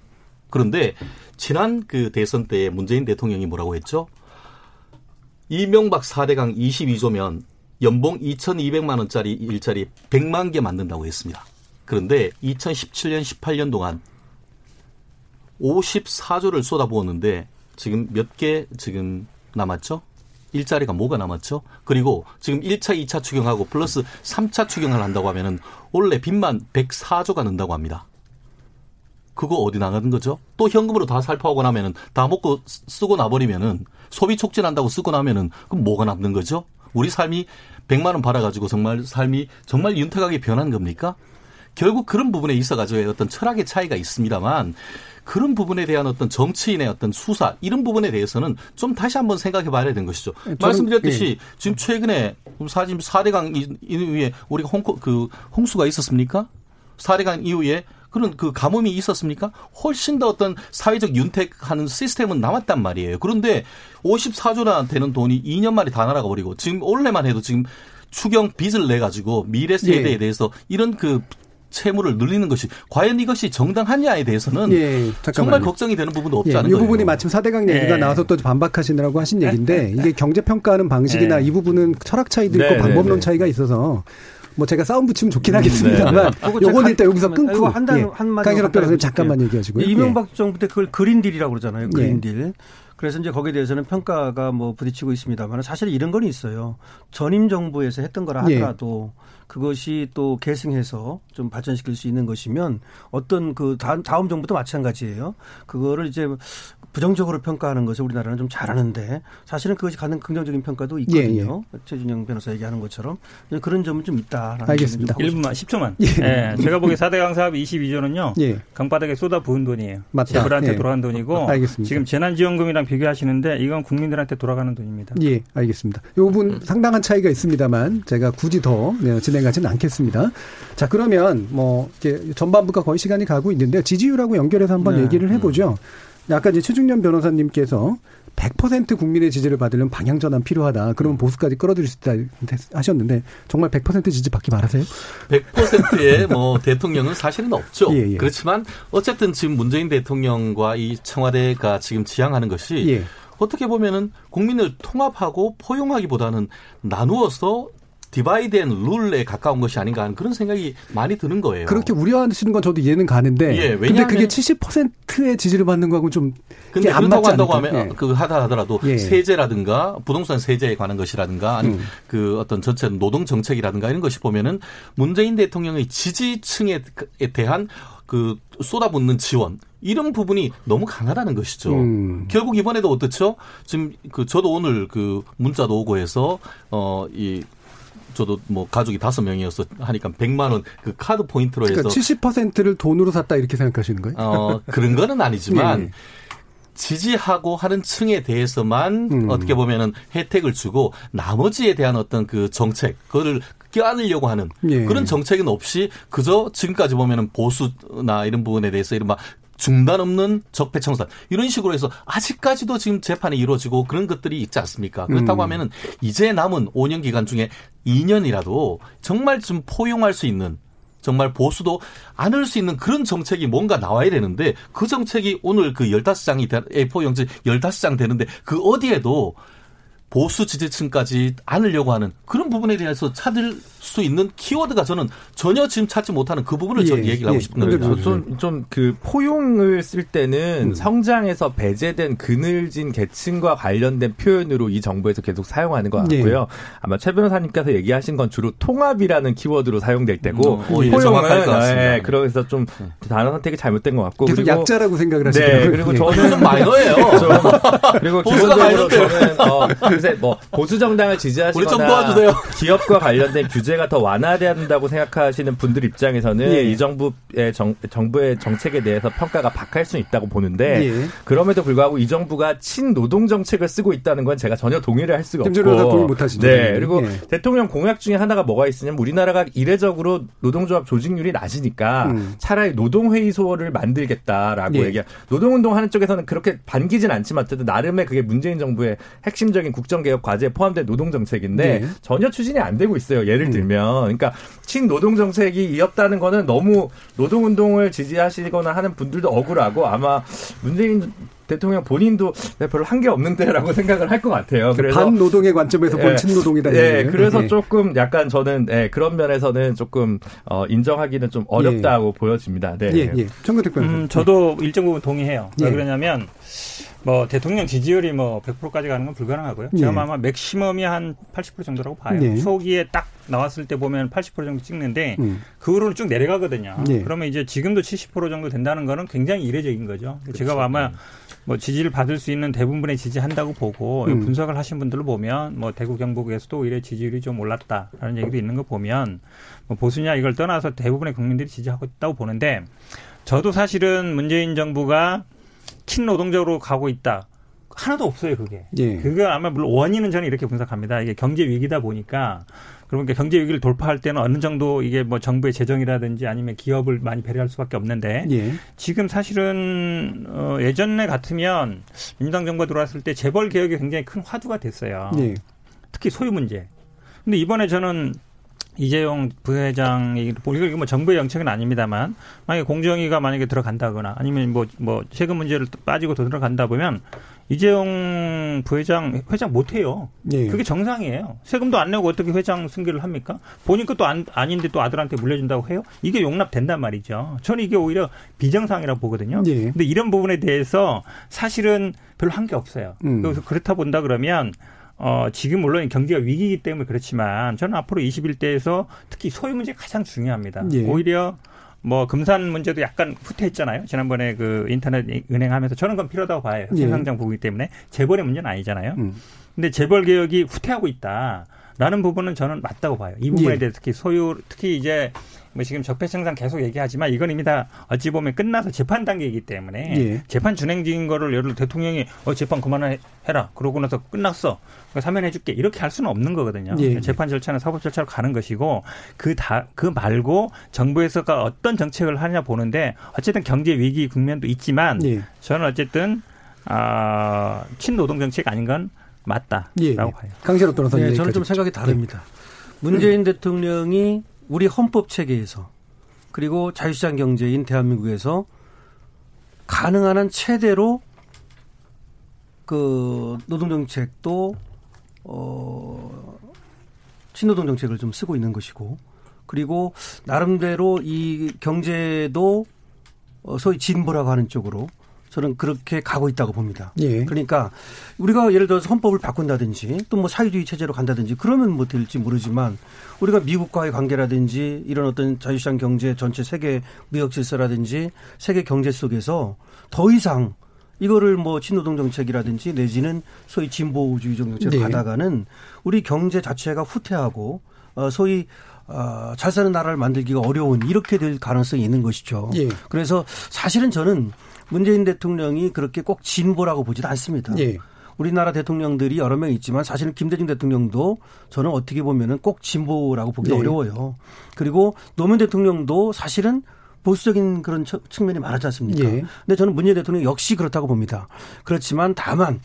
그런데 지난 그 대선 때 문재인 대통령이 뭐라고 했죠? 이명박 4대강 22조면 연봉 2,200만 원짜리 일자리 100만 개 만든다고 했습니다. 그런데 2017년 18년 동안 54조를 쏟아부었는데 지금 몇 개 지금 남았죠? 일자리가 뭐가 남았죠? 그리고 지금 1차, 2차 추경하고 플러스 3차 추경을 한다고 하면은 원래 빚만 104조가 는다고 합니다. 그거 어디 나가는 거죠? 또 현금으로 다 살포하고 나면은 다 먹고 쓰- 쓰고 나버리면은 소비 촉진한다고 쓰고 나면은 그럼 뭐가 남는 거죠? 우리 삶이 100만 원 받아가지고 정말 삶이 정말 윤택하게 변한 겁니까? 결국 그런 부분에 있어가지고 어떤 철학의 차이가 있습니다만 그런 부분에 대한 어떤 정치인의 어떤 수사 이런 부분에 대해서는 좀 다시 한번 생각해 봐야 되는 것이죠. 저는- 말씀드렸듯이 지금 최근에 사진 4대강 이- 이후에 우리가 홍, 그 홍수가 있었습니까? 4대강 이후에 그런 그 가뭄이 있었습니까? 훨씬 더 어떤 사회적 윤택하는 시스템은 남았단 말이에요. 그런데 54조나 되는 돈이 2년 만에 다 날아가 버리고 지금 올해만 해도 지금 추경 빚을 내 가지고 미래 세대에 예. 대해서 이런 그 채무를 늘리는 것이 과연 이것이 정당하냐에 대해서는 예. 정말 걱정이 되는 부분도 없지 예, 않은 이 거예요. 부분이 마침 4대강 얘기가 예. 나와서 또 반박하시느라고 하신 얘기인데 이게 경제 평가하는 방식이나 예. 이 부분은 철학 차이도 네, 있고 네, 방법론 네. 차이가 있어서 뭐 제가 싸움 붙이면 좋긴 하겠습니다만 그거 요건 제가 일단 여기서 한- 끊고 이거 한 단- 예. 한 마디만 강신업 변호사님 잠깐만. 얘기하시고요. 이명박 정부 때 그걸 그린딜이라고 그러잖아요. 예. 그린딜. 그래서 이제 거기에 대해서는 평가가 뭐 부딪히고 있습니다만 사실 이런 건 있어요. 전임 정부에서 했던 거라 예. 하더라도 그것이 또 계승해서 좀 발전시킬 수 있는 것이면 어떤 그 다음, 다음 정부도 마찬가지예요. 그거를 이제 부정적으로 평가하는 것을 우리나라는 좀 잘하는데 사실은 그것이 가는 긍정적인 평가도 있거든요. 최준영 변호사 얘기하는 것처럼 그런 점은 좀 있다. 알겠습니다. 1분만 10초만. 예. 제가 보기에 4대 강 사업 22조는요. 예. 강바닥에 쏟아 부은 돈이에요. 맞다. 재벌한테 예. 돌아간 돈이고 알겠습니다. 지금 재난지원금이랑 비교하시는데 이건 국민들한테 돌아가는 돈입니다. 예, 알겠습니다. 이 부분 상당한 차이가 있습니다만 제가 굳이 더 네, 진행하지는 않겠습니다. 자, 그러면 뭐 이렇게 전반부가 거의 시간이 가고 있는데 지지율하고 연결해서 한번 네. 얘기를 해보죠. 아까 이제 최중년 변호사님께서 100% 국민의 지지를 받으려면 방향 전환 필요하다. 그러면 보수까지 끌어들일 수 있다 하셨는데 정말 100% 지지 받기 바라세요? 100%의 뭐 대통령은 사실은 없죠. 예, 예. 그렇지만 어쨌든 지금 문재인 대통령과 이 청와대가 지금 지향하는 것이 예. 어떻게 보면은 국민을 통합하고 포용하기보다는 나누어서 divide and rule에 가까운 것이 아닌가 하는 그런 생각이 많이 드는 거예요. 그렇게 우려하시는 건 저도 이해는 가는데 예, 근데 그게 70%의 지지를 받는 거하고 좀 근데 안 그렇다고 한다고? 하면 예. 그 하다 하더라도 예. 세제라든가 부동산 세제에 관한 것이라든가 아니면 음. 그 어떤 전체 노동 정책이라든가 이런 것이 보면은 문재인 대통령의 지지층에 대한 그 쏟아붓는 지원 이런 부분이 너무 강하다는 것이죠. 음. 결국 이번에도 어떻죠? 지금 그 저도 오늘 그 문자도 오고 해서 어이 저도 뭐 가족이 다섯 명이어서 하니까 100만 원 그 카드 포인트로 해서 그러니까 70%를 돈으로 샀다 이렇게 생각하시는 거예요? 어, 그런 거는 아니지만 예. 지지하고 하는 층에 대해서만 음. 어떻게 보면은 혜택을 주고 나머지에 대한 어떤 그 정책 그거를 껴안으려고 하는 예. 그런 정책은 없이 그저 지금까지 보면은 보수나 이런 부분에 대해서 이른바 중단 없는 적폐 청산 이런 식으로 해서 아직까지도 지금 재판이 이루어지고 그런 것들이 있지 않습니까? 그렇다고 음. 하면은 이제 남은 5년 기간 중에 2년이라도 정말 좀 포용할 수 있는 정말 보수도 안을 수 있는 그런 정책이 뭔가 나와야 되는데 그 정책이 오늘 그 15장이 A4 용지 15장 되는데 그 어디에도 보수 지지층까지 안으려고 하는 그런 부분에 대해서 찾을 수 있는 키워드가 저는 전혀 지금 찾지 못하는 그 부분을 예, 저는 얘기를 하고 예. 싶은 겁니다. 근데 좀좀 그 포용을 쓸 때는 음. 성장에서 배제된 그늘진 계층과 관련된 표현으로 이 정부에서 계속 사용하는 것 같고요. 예. 아마 최 변호사님께서 얘기하신 건 주로 통합이라는 키워드로 사용될 때고 음, 것 같습니다. 예, 그래서 좀 단어 선택이 잘못된 것 같고 계속 그리고 약자라고 생각을 네, 하시더라고요. 그리고 예. 저는 좀 마이너예요. 좀 그리고 보수가 기본적으로. 저는 어, 글쎄 뭐 보수 정당을 지지하시거나. 기업과 관련된 규제가 더 완화돼야 된다고 생각하시는 분들 입장에서는 예. 이 정부의 정, 정부의 정책에 대해서 평가가 박할 수 있다고 보는데 예. 그럼에도 불구하고 이 정부가 친노동 정책을 쓰고 있다는 건 제가 전혀 동의를 할 수가 없고 동의 못 하시죠? 네 그리고 예. 대통령 공약 중에 하나가 뭐가 있으냐면 우리나라가 이례적으로 노동조합 조직률이 낮으니까 음. 차라리 노동회의소를 만들겠다라고 예. 얘기. 노동운동 하는 쪽에서는 그렇게 반기진 않지만 어쨌든 나름의 그게 문재인 정부의 핵심적인 국정 개혁 과제에 포함된 노동 정책인데 예. 전혀 추진이 안 되고 있어요. 예를 음. 들면, 그러니까 친노동 정책이 이었다는 거는 너무 노동운동을 지지하시거나 하는 분들도 억울하고 아마 문재인 대통령 본인도 내가 별로 한 게 없는데라고 생각을 할 것 같아요. 그래서 반노동의 관점에서 본 예. 친노동이다. 예. 그래서 예. 조금 약간 저는 예, 그런 면에서는 조금 어, 인정하기는 좀 어렵다고 보여집니다. 네. 예, 예. 청구특 변호사. 음, 저도 일정 부분 동의해요. 왜 예. 그러냐면 뭐 대통령 지지율이 뭐 100%까지 가는 건 불가능하고요. 예. 제가 아마 맥시멈이 한 80% 정도라고 봐요. 예. 초기에 딱 나왔을 때 보면 80% 정도 찍는데 음. 그 후로는 쭉 내려가거든요. 예. 그러면 이제 지금도 70% 정도 된다는 거는 굉장히 이례적인 거죠. 제가 그렇죠. 아마 뭐 지지를 받을 수 있는 대부분의 지지한다고 보고 음. 분석을 하신 분들을 보면 뭐 대구 경북에서도 오히려 지지율이 좀 올랐다라는 얘기도 있는 거 보면 뭐 보수냐 이걸 떠나서 대부분의 국민들이 지지하고 있다고 보는데 저도 사실은 문재인 정부가 친노동적으로 가고 있다. 하나도 없어요, 그게. 예. 그거 아마 물론 원인은 저는 이렇게 분석합니다. 이게 경제 위기다 보니까 그러니까 경제 위기를 돌파할 때는 어느 정도 이게 뭐 정부의 재정이라든지 아니면 기업을 많이 배려할 수밖에 없는데 예. 지금 사실은 어 예전에 같으면 민주당 정부가 들어왔을 때 재벌 개혁이 굉장히 큰 화두가 됐어요. 예. 특히 소유 문제. 근데 이번에 저는 이재용 부회장이 뭐 이거 뭐 정부의 정책은 아닙니다만 만약에 공정위가 만약에 들어간다거나 아니면 뭐뭐 세금 문제를 또 빠지고 더 들어간다 보면 이재용 부회장 회장 못 해요. 예. 그게 정상이에요. 세금도 안 내고 어떻게 회장 승계를 합니까? 본인 것도 안, 아닌데 또 아들한테 물려준다고 해요? 이게 용납된단 말이죠. 저는 이게 오히려 비정상이라고 보거든요. 예. 근데 이런 부분에 대해서 사실은 별로 한 게 없어요. 음. 그래서 그렇다 본다 그러면 어, 지금 물론 경기가 위기이기 때문에 그렇지만 저는 앞으로 21대에서 특히 소유 문제 가장 중요합니다. 예. 오히려 뭐 금산 문제도 약간 후퇴했잖아요. 지난번에 그 인터넷 은행하면서 저는 그건 필요하다고 봐요. 예. 생산장 부분이기 때문에 재벌의 문제는 아니잖아요. 음. 근데 재벌 개혁이 후퇴하고 있다라는 부분은 저는 맞다고 봐요. 이 부분에 예. 대해서 특히 소유 특히 이제 뭐 지금 적폐청산 계속 얘기하지만 이건 이미 다 어찌 보면 끝나서 재판 단계이기 때문에 예. 재판 진행 중인 거를 예를 들어 대통령이 어 재판 그만해라 그러고 나서 끝났어 그러니까 사면해줄게 이렇게 할 수는 없는 거거든요. 예. 재판 절차는 사법 절차로 가는 것이고 그다그 말고 정부에서가 어떤 정책을 하냐 보는데 어쨌든 경제 위기 국면도 있지만 예. 저는 어쨌든 아 친노동 정책 아닌 건 맞다라고 예. 봐요. 강신업 변호사님. 네, 저는. 좀 생각이 다릅니다. 문재인 대통령이 우리 헌법 체계에서 그리고 자유시장 경제인 대한민국에서 가능한 한 최대로 그 노동 정책도 어 친노동 정책을 좀 쓰고 있는 것이고 그리고 나름대로 이 경제도 어 소위 진보라고 하는 쪽으로 저는 그렇게 가고 있다고 봅니다. 예. 그러니까 우리가 예를 들어서 헌법을 바꾼다든지 또 뭐 사회주의 체제로 간다든지 그러면 뭐 될지 모르지만 우리가 미국과의 관계라든지 이런 어떤 자유시장 경제 전체 세계 무역 질서라든지 세계 경제 속에서 더 이상 이거를 뭐 친노동 정책이라든지 내지는 소위 진보주의 정책으로 네. 가다가는 우리 경제 자체가 후퇴하고 어 소위 어, 잘 사는 나라를 만들기가 어려운 이렇게 될 가능성이 있는 것이죠. 예. 그래서 사실은 저는 문재인 대통령이 그렇게 꼭 진보라고 보지는 않습니다. 예. 우리나라 대통령들이 여러 명 있지만 사실은 김대중 대통령도 저는 어떻게 보면은 꼭 진보라고 보기 네. 어려워요. 그리고 노무현 대통령도 사실은 보수적인 그런 처- 측면이 많았지 않습니까? 예. 근데 저는 문재인 대통령 역시 그렇다고 봅니다. 그렇지만 다만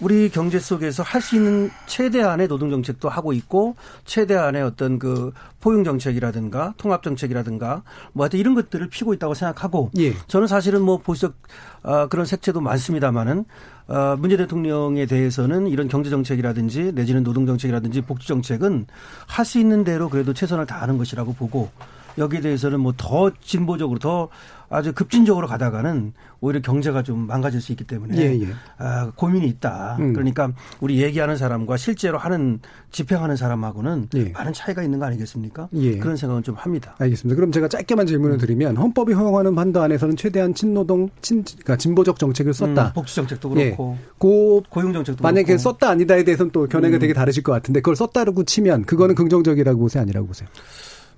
우리 경제 속에서 할 수 있는 최대한의 노동 정책도 하고 있고 최대한의 어떤 그 포용 정책이라든가 통합 정책이라든가 뭐 하여튼 이런 것들을 피고 있다고 생각하고 예. 저는 사실은 뭐 보수적 어, 그런 색채도 많습니다만은 어, 문재 대통령에 대해서는 이런 경제 정책이라든지 내지는 노동 정책이라든지 복지 정책은 할 수 있는 대로 그래도 최선을 다하는 것이라고 보고 여기에 대해서는 뭐 더 진보적으로 더 아주 급진적으로 가다가는 오히려 경제가 좀 망가질 수 있기 때문에 예, 예. 아, 고민이 있다. 음. 그러니까 우리 얘기하는 사람과 실제로 하는 집행하는 사람하고는 예. 많은 차이가 있는 거 아니겠습니까? 예. 그런 생각은 좀 합니다. 알겠습니다. 그럼 제가 짧게만 질문을 드리면 헌법이 허용하는 판도 안에서는 최대한 친노동, 친, 그러니까 진보적 정책을 썼다. 음, 복지 정책도 예. 그렇고 고 고용 정책도 만약에 그렇고. 썼다 아니다에 대해서는 또 견해가 음. 되게 다르실 것 같은데 그걸 썼다고 치면 그거는 긍정적이라고 보세요, 아니라고 보세요?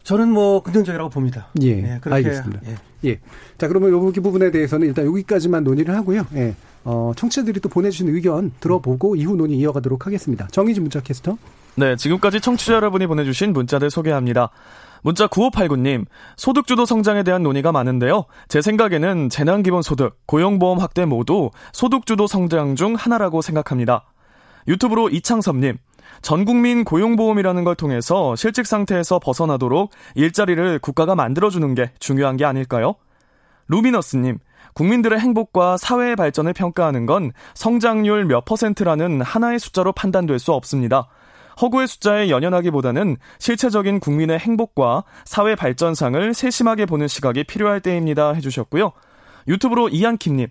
저는 뭐 긍정적이라고 봅니다. 예, 그렇게, 알겠습니다. 예. 예. 자, 그러면 여기 부분에 대해서는 일단 여기까지만 논의를 하고요. 예. 어, 청취자들이 또 보내주신 의견 들어보고 이후 논의 이어가도록 하겠습니다. 정의진 문자 캐스터. 네, 지금까지 청취자 여러분이 보내주신 문자들 소개합니다. 문자 9589님, 소득주도 성장에 대한 논의가 많은데요. 제 생각에는 재난기본소득, 고용보험 확대 모두 소득주도 성장 중 하나라고 생각합니다. 유튜브로 이창섭님, 전국민 고용보험이라는 걸 통해서 실직 상태에서 벗어나도록 일자리를 국가가 만들어주는 게 중요한 게 아닐까요? 루미너스님, 국민들의 행복과 사회의 발전을 평가하는 건 성장률 몇 퍼센트라는 하나의 숫자로 판단될 수 없습니다. 허구의 숫자에 연연하기보다는 실체적인 국민의 행복과 사회 발전상을 세심하게 보는 시각이 필요할 때입니다. 해주셨고요. 유튜브로 이한킴님,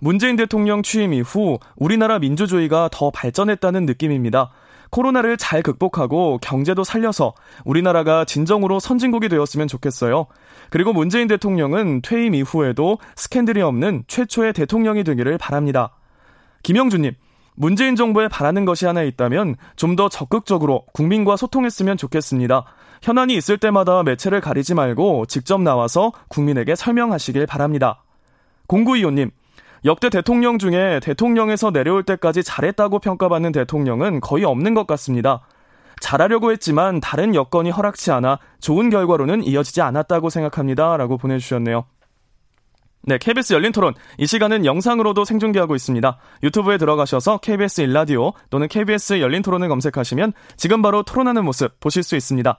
문재인 대통령 취임 이후 우리나라 민주주의가 더 발전했다는 느낌입니다. 코로나를 잘 극복하고 경제도 살려서 우리나라가 진정으로 선진국이 되었으면 좋겠어요. 그리고 문재인 대통령은 퇴임 이후에도 스캔들이 없는 최초의 대통령이 되기를 바랍니다. 김영주님, 문재인 정부에 바라는 것이 하나 있다면 좀 더 적극적으로 국민과 소통했으면 좋겠습니다. 현안이 있을 때마다 매체를 가리지 말고 직접 나와서 국민에게 설명하시길 바랍니다. 0925님, 역대 대통령 중에 대통령에서 내려올 때까지 잘했다고 평가받는 대통령은 거의 없는 것 같습니다. 잘하려고 했지만 다른 여건이 허락치 않아 좋은 결과로는 이어지지 않았다고 생각합니다. 라고 보내주셨네요. 네, KBS 열린 토론. 이 시간은 영상으로도 생중계하고 있습니다. 유튜브에 들어가셔서 KBS 일라디오 또는 KBS 열린 토론을 검색하시면 지금 바로 토론하는 모습 보실 수 있습니다.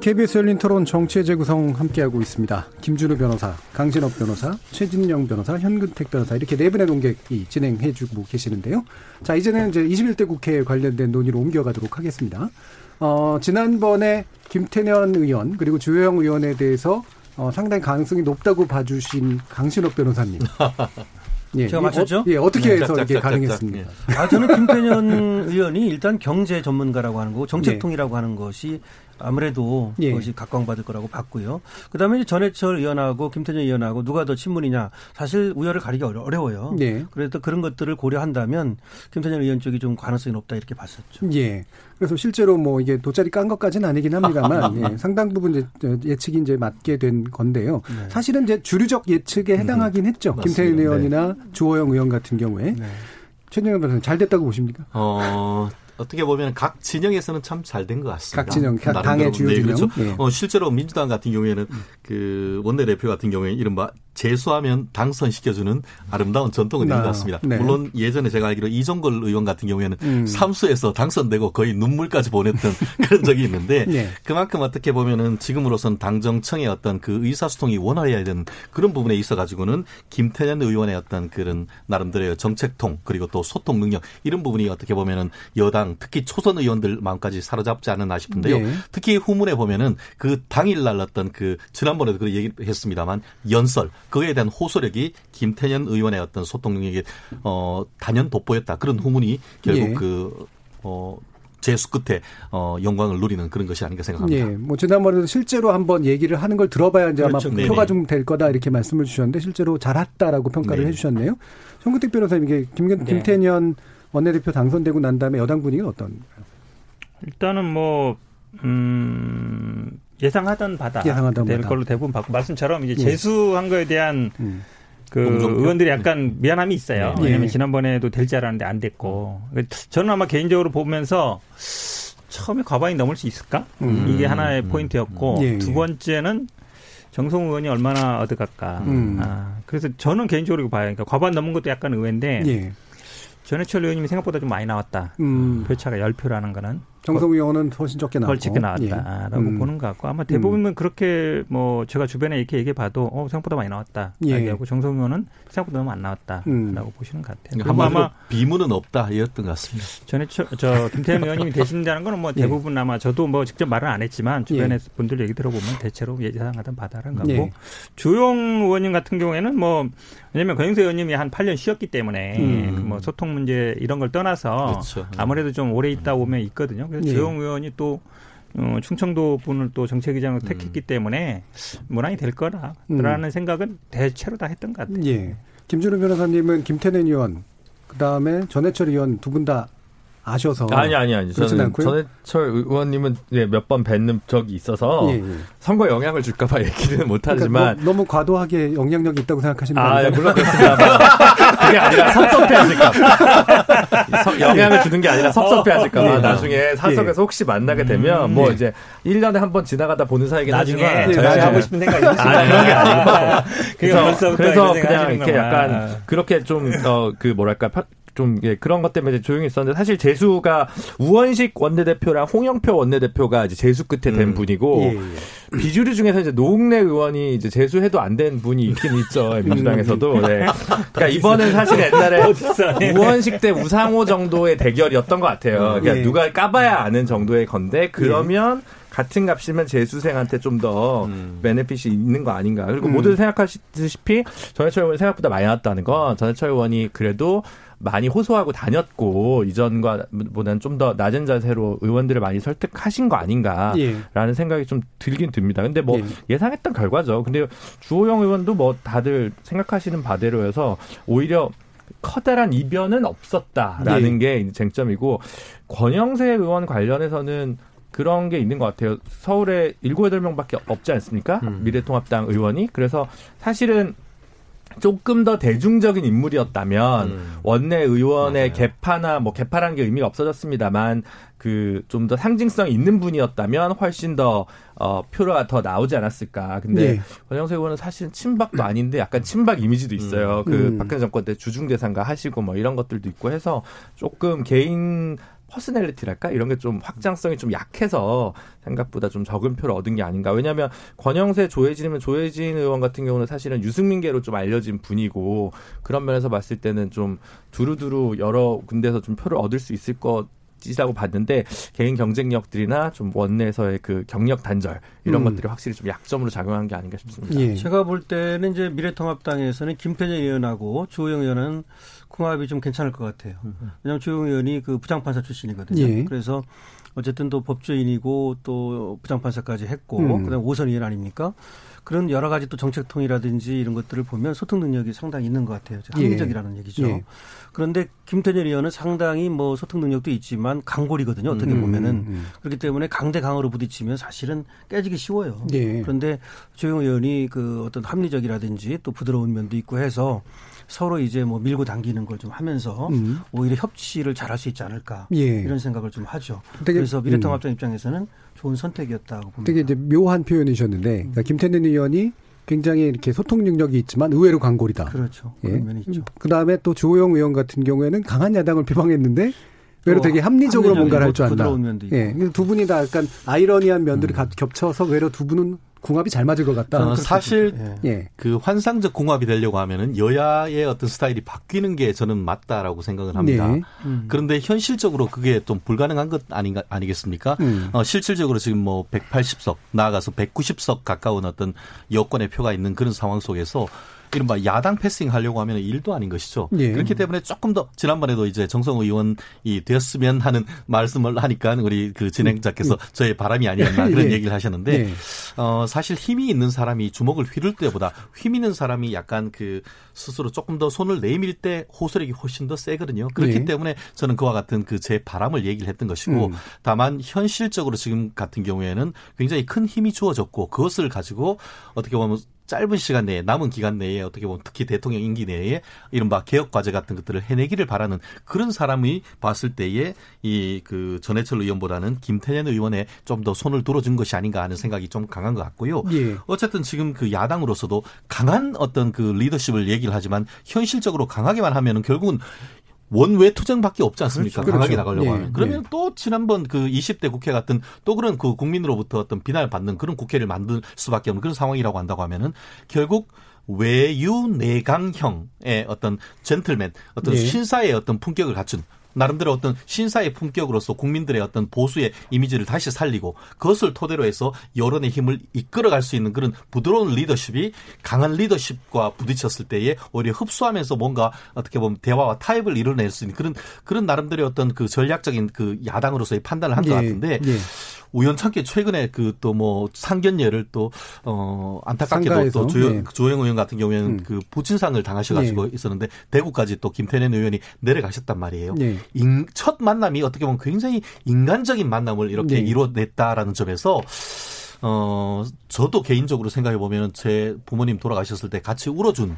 KBS 열린 토론 정치의 재구성 함께하고 있습니다. 김준우 변호사, 강진업 변호사, 최진영 변호사, 현근택 변호사 이렇게 네 분의 논객이 진행해주고 계시는데요. 자 이제는 이제 21대 국회 관련된 논의로 옮겨가도록 하겠습니다. 어, 지난번에 김태년 의원 그리고 주호영 의원에 대해서 어, 상당히 가능성이 높다고 봐주신 강신업 변호사님. 예, 제가 이 맞췄죠? 어, 예, 어떻게 해서 짝짝짝짝짝. 이렇게 가능했습니까? 아, 저는 김태년 의원이 일단 경제 전문가라고 하는 거고 정책통이라고 하는 것이 아무래도 예. 그것이 각광받을 거라고 봤고요. 그다음에 이제 전해철 의원하고 김태년 의원하고 누가 더 친문이냐 사실 우열을 가리기 어려- 어려워요. 네. 그래서 그런 것들을 고려한다면 김태년 의원 쪽이 좀 가능성이 높다 이렇게 봤었죠. 예. 그래서 실제로 뭐 이게 돗자리 깐 것까지는 아니긴 합니다만 예, 상당 부분 이제 저 예측이 이제 맞게 된 건데요. 네. 사실은 이제 주류적 예측에 해당하긴 했죠. 맞습니다. 김태일 의원이나 주호영 의원 같은 경우에 네. 최진영 변호사님 잘 됐다고 보십니까? 어, 어떻게 보면 각 진영에서는 참 잘 된 것 같습니다. 각 진영, 각. 당의 주요 진영. 그렇죠. 예. 어, 실제로 민주당 같은 경우에는 그 원내대표 같은 경우에 이른바 재수하면 당선시켜주는 아름다운 전통은 있는 아, 것 같습니다. 네. 물론 예전에 제가 알기로 이종걸 의원 같은 경우에는 음. 삼수에서 당선되고 거의 눈물까지 보냈던 그런 적이 있는데 네. 그만큼 어떻게 보면은 지금으로선 당정청의 어떤 그 의사소통이 원활해야 되는 그런 부분에 있어 가지고는 김태년 의원의 어떤 그런 나름대로의 정책통 그리고 또 소통 능력 이런 부분이 어떻게 보면은 여당 특히 초선 의원들 마음까지 사로잡지 않았나 싶은데요. 네. 특히 후문에 보면은 그 당일날 어떤 그 지난번에도 그 얘기했습니다만 연설 그에 대한 호소력이 김태년 의원의 어떤 소통 능력이 어 단연 돋보였다. 그런 후문이 결국 예. 그 어, 재수 끝에 어, 영광을 누리는 그런 것이 아닌가 생각합니다. 예, 뭐 지난번에도 실제로 한번 얘기를 하는 걸 들어봐야 이제 그렇죠. 아마 네네. 표가 좀 될 거다 이렇게 말씀을 주셨는데 실제로 잘했다라고 평가를 네. 해주셨네요. 정근택 변호사님 이게 김, 네. 김태년 원내대표 당선되고 난 다음에 여당 분위기는 어떤? 일단은 뭐, 음, 예상하던 바다. 예상하던 될 바다. 걸로 대부분 받고, 말씀처럼 이제 예. 재수한 거에 대한 음. 그 공정표? 의원들이 약간 미안함이 있어요. 네. 왜냐면 예. 지난번에도 될 줄 알았는데 안 됐고. 저는 아마 개인적으로 보면서 처음에 과반이 넘을 수 있을까? 음. 이게 하나의 포인트였고, 예, 예. 두 번째는 정성 의원이 얼마나 얻어갈까. 음. 아, 그래서 저는 개인적으로 봐요. 그러니까 과반 넘은 것도 약간 의외인데, 예. 전해철 의원님이 생각보다 좀 많이 나왔다. 음. 표차가 10표라는 거는. 정성 의원은 훨씬 적게 나왔고. 훨씬 적게 나왔다라고 예. 음. 보는 것 같고 아마 대부분은 그렇게 뭐 제가 주변에 이렇게 얘기해 봐도 어 생각보다 많이 나왔다 예. 얘기하고 정성 의원은 생각보다 너무 안 나왔다라고 음. 보시는 것 같아요. 그러니까 아마 비문은 없다 이었던 것 같습니다. 전에 저, 저 김태현 의원님이 되신다는 거는 뭐 예. 대부분 아마 저도 뭐 직접 말은 안 했지만 주변에 예. 분들 얘기 들어보면 대체로 예상하던 바다는 거고 예. 주용 의원님 같은 경우에는 뭐 왜냐면 권영세 의원님이 한 8년 쉬었기 때문에 음. 그뭐 소통 문제 이런 걸 떠나서 그렇죠. 아무래도 좀 오래 있다 오면 있거든요. 그래서 예. 주용 의원이 또 어, 충청도 분을 또 정책위장으로 택했기 때문에 무난히 될 거라라는 음. 생각은 대체로 다 했던 것 같아요. 예. 김준우 변호사님은 김태년 의원, 그 다음에 전해철 의원 두 분 다 아셔서. 아니 아니 아니 저는 않고요? 전해철 의원님은 예, 몇번 뵙는 적이 있어서 예, 예. 선거 에 영향을 줄까봐 얘기는 못하지만 그러니까 너, 무 과도하게 영향력이 있다고 생각하시는 거 아, 예? 물론 그렇습니다. 그게 아니라 섭섭해하실까 봐. 영향을 주는 게 아니라 섭섭해하실까 봐. 예. 나중에 사석에서 혹시 만나게 되면, 뭐 이제 1년에 한 번 지나가다 보는 사이긴 나중에 하지만. 저희 나중에 하고 싶은 생각이 있으시죠? 아, 그런 게 아니고. 그래서 그래서, 그래서 그냥 이렇게. 약간 그렇게 좀, 어, 그 뭐랄까, 파- 좀 예, 그런 것 때문에 조용히 있었는데 사실 재수가 우원식 원내대표랑 홍영표 원내대표가 이제 재수 끝에 된 음. 분이고 예, 예. 비주류 중에서 이제 노웅래 의원이 이제 재수해도 안 된 분이 있긴 있죠 민주당에서도. 네. 그러니까 이번은 사실 옛날에 우원식 대 우상호 정도의 대결이었던 것 같아요. 그러니까 예. 누가 까봐야 아는 정도의 건데 그러면 같은 값이면 재수생한테 좀더 음. 베네핏이 있는 거 아닌가. 그리고 음. 모두 생각하시다시피 전해철 의원이 생각보다 많이 나왔다는 건 전해철 의원이 그래도 많이 호소하고 다녔고 이전과 보다는 좀 더 낮은 자세로 의원들을 많이 설득하신 거 아닌가라는 예. 생각이 좀 들긴 듭니다. 근데 뭐 예. 예상했던 결과죠. 근데 주호영 의원도 뭐 다들 생각하시는 바대로여서 오히려 커다란 이변은 없었다라는 게 이제 쟁점이고 권영세 의원 관련해서는 그런 게 있는 것 같아요. 서울에 일곱 여덟 명밖에 없지 않습니까? 음. 미래통합당 의원이. 그래서 사실은 조금 더 대중적인 인물이었다면 음. 원내 의원의 맞아요. 개파나 뭐 개파라는 게 의미가 없어졌습니다만 그 좀 더 상징성 있는 분이었다면 훨씬 더 어, 표가 더 나오지 않았을까. 근데 예. 권영세 의원은 사실은 친박도 아닌데 약간 친박 이미지도 있어요. 그 음. 박근혜 정권 때 주중 대상가 하시고 뭐 이런 것들도 있고 해서 조금 개인 퍼스널리티랄까 이런 게 좀 확장성이 좀 약해서 생각보다 좀 적은 표를 얻은 게 아닌가. 왜냐하면 권영세 조혜진이면 조혜진 의원 같은 경우는 사실은 유승민계로 좀 알려진 분이고 그런 면에서 봤을 때는 좀 두루두루 여러 군데서 좀 표를 얻을 수 있을 것. 이라고 봤는데 개인 경쟁력들이나 좀 원내에서의 그 경력 단절 이런 음. 것들이 확실히 좀 약점으로 작용한 게 아닌가 싶습니다. 예. 제가 볼 때는 이제 미래통합당에서는 김태년 의원하고 주호영 의원은 궁합이 좀 괜찮을 것 같아요. 왜냐하면 주호영 의원이 그 부장판사 출신이거든요. 예. 그래서 어쨌든 또 법조인이고 또 부장판사까지 했고 음. 그다음 오선 의원 아닙니까? 그런 여러 가지 또 정책통이라든지 이런 것들을 보면 소통 능력이 상당히 있는 것 같아요. 예. 합리적이라는 얘기죠. 예. 그런데 김태년 의원은 상당히 뭐 소통 능력도 있지만 강골이거든요. 어떻게 음, 보면은 음. 그렇기 때문에 강대 강으로 부딪히면 사실은 깨지기 쉬워요. 예. 그런데 조영 의원이 그 어떤 합리적이라든지 또 부드러운 면도 있고 해서 서로 이제 뭐 밀고 당기는 걸 좀 하면서 음. 오히려 협치를 잘할 수 있지 않을까 예. 이런 생각을 좀 하죠. 되게, 그래서 미래통합당 입장에서는 좋은 선택이었다고 봅니다. 되게 이제 묘한 표현이셨는데, 그러니까 김태년 의원이 굉장히 이렇게 소통 능력이 있지만 의외로 광골이다. 그렇죠. 예. 그런 면이 있죠. 그 다음에 또 주호영 의원 같은 경우에는 강한 야당을 비방했는데 외로 또 되게 합리적으로 뭔가를 할 줄 안다. 음. 예. 두 분이 다 약간 아이러니한 면들이 가- 겹쳐서 외로 두 분은 궁합이 잘 맞을 것 같다. 어, 사실 예. 예. 그 환상적 궁합이 되려고 하면은 여야의 어떤 스타일이 바뀌는 게 저는 맞다라고 생각을 합니다. 네. 음. 그런데 현실적으로 그게 좀 불가능한 것 아닌가 아니겠습니까? 음. 어, 실질적으로 지금 뭐 180석 나아가서 190석 가까운 어떤 여권의 표가 있는 그런 상황 속에서 이른바 야당 패싱 하려고 하면 일도 아닌 것이죠. 예. 그렇기 때문에 조금 더 지난번에도 이제 정성 의원이 되었으면 하는 말씀을 하니까 우리 그 진행자께서 저의 바람이 아니었나 그런 예. 얘기를 하셨는데 예. 어 사실 힘이 있는 사람이 주먹을 휘둘 때보다 힘 있는 사람이 약간 그 스스로 조금 더 손을 내밀 때 호소력이 훨씬 더 세거든요. 그렇기 예. 때문에 저는 그와 같은 그 제 바람을 얘기를 했던 것이고 음. 다만 현실적으로 지금 같은 경우에는 굉장히 큰 힘이 주어졌고 그것을 가지고 어떻게 보면 짧은 시간 내에 남은 기간 내에 어떻게 보면 특히 대통령 임기 내에 이른바 개혁 과제 같은 것들을 해내기를 바라는 그런 사람이 봤을 때에 이 그 전해철 의원보다는 김태년 의원에 좀더 손을 들어준 것이 아닌가 하는 생각이 좀 강한 것 같고요. 예. 어쨌든 지금 그 야당으로서도 강한 어떤 그 리더십을 얘기를 하지만 현실적으로 강하게만 하면은 결국은 원외 투쟁밖에 없지 않습니까? 그렇죠. 강하게 그렇죠. 나가려고 예, 하면. 그러면 예. 또 지난번 그 20대 국회 같은 또 그런 그 국민으로부터 어떤 비난을 받는 그런 국회를 만들 수밖에 없는 그런 상황이라고 한다고 하면은 결국 외유 내강형의 어떤 젠틀맨, 어떤 예. 신사의 어떤 품격을 갖춘 나름대로 어떤 신사의 품격으로서 국민들의 어떤 보수의 이미지를 다시 살리고 그것을 토대로 해서 여론의 힘을 이끌어갈 수 있는 그런 부드러운 리더십이 강한 리더십과 부딪혔을 때에 오히려 흡수하면서 뭔가 어떻게 보면 대화와 타협을 이뤄낼 수 있는 그런 그런 나름대로의 어떤 그 전략적인 그 야당으로서의 판단을 한것 예. 같은데 예. 우연찮게 최근에 그 또 뭐 상견례를 또 어 안타깝게도 상가에서, 또 조영, 예. 조영 의원 같은 경우에는 음. 그 부친상을 당하셔가지고 있었는데 대구까지 또 김태년 의원이 내려가셨단 말이에요. 예. 인- 첫 만남이 어떻게 보면 굉장히 인간적인 만남을 이렇게 네. 이뤄냈다라는 점에서 어 저도 개인적으로 생각해 보면 제 부모님 돌아가셨을 때 같이 울어준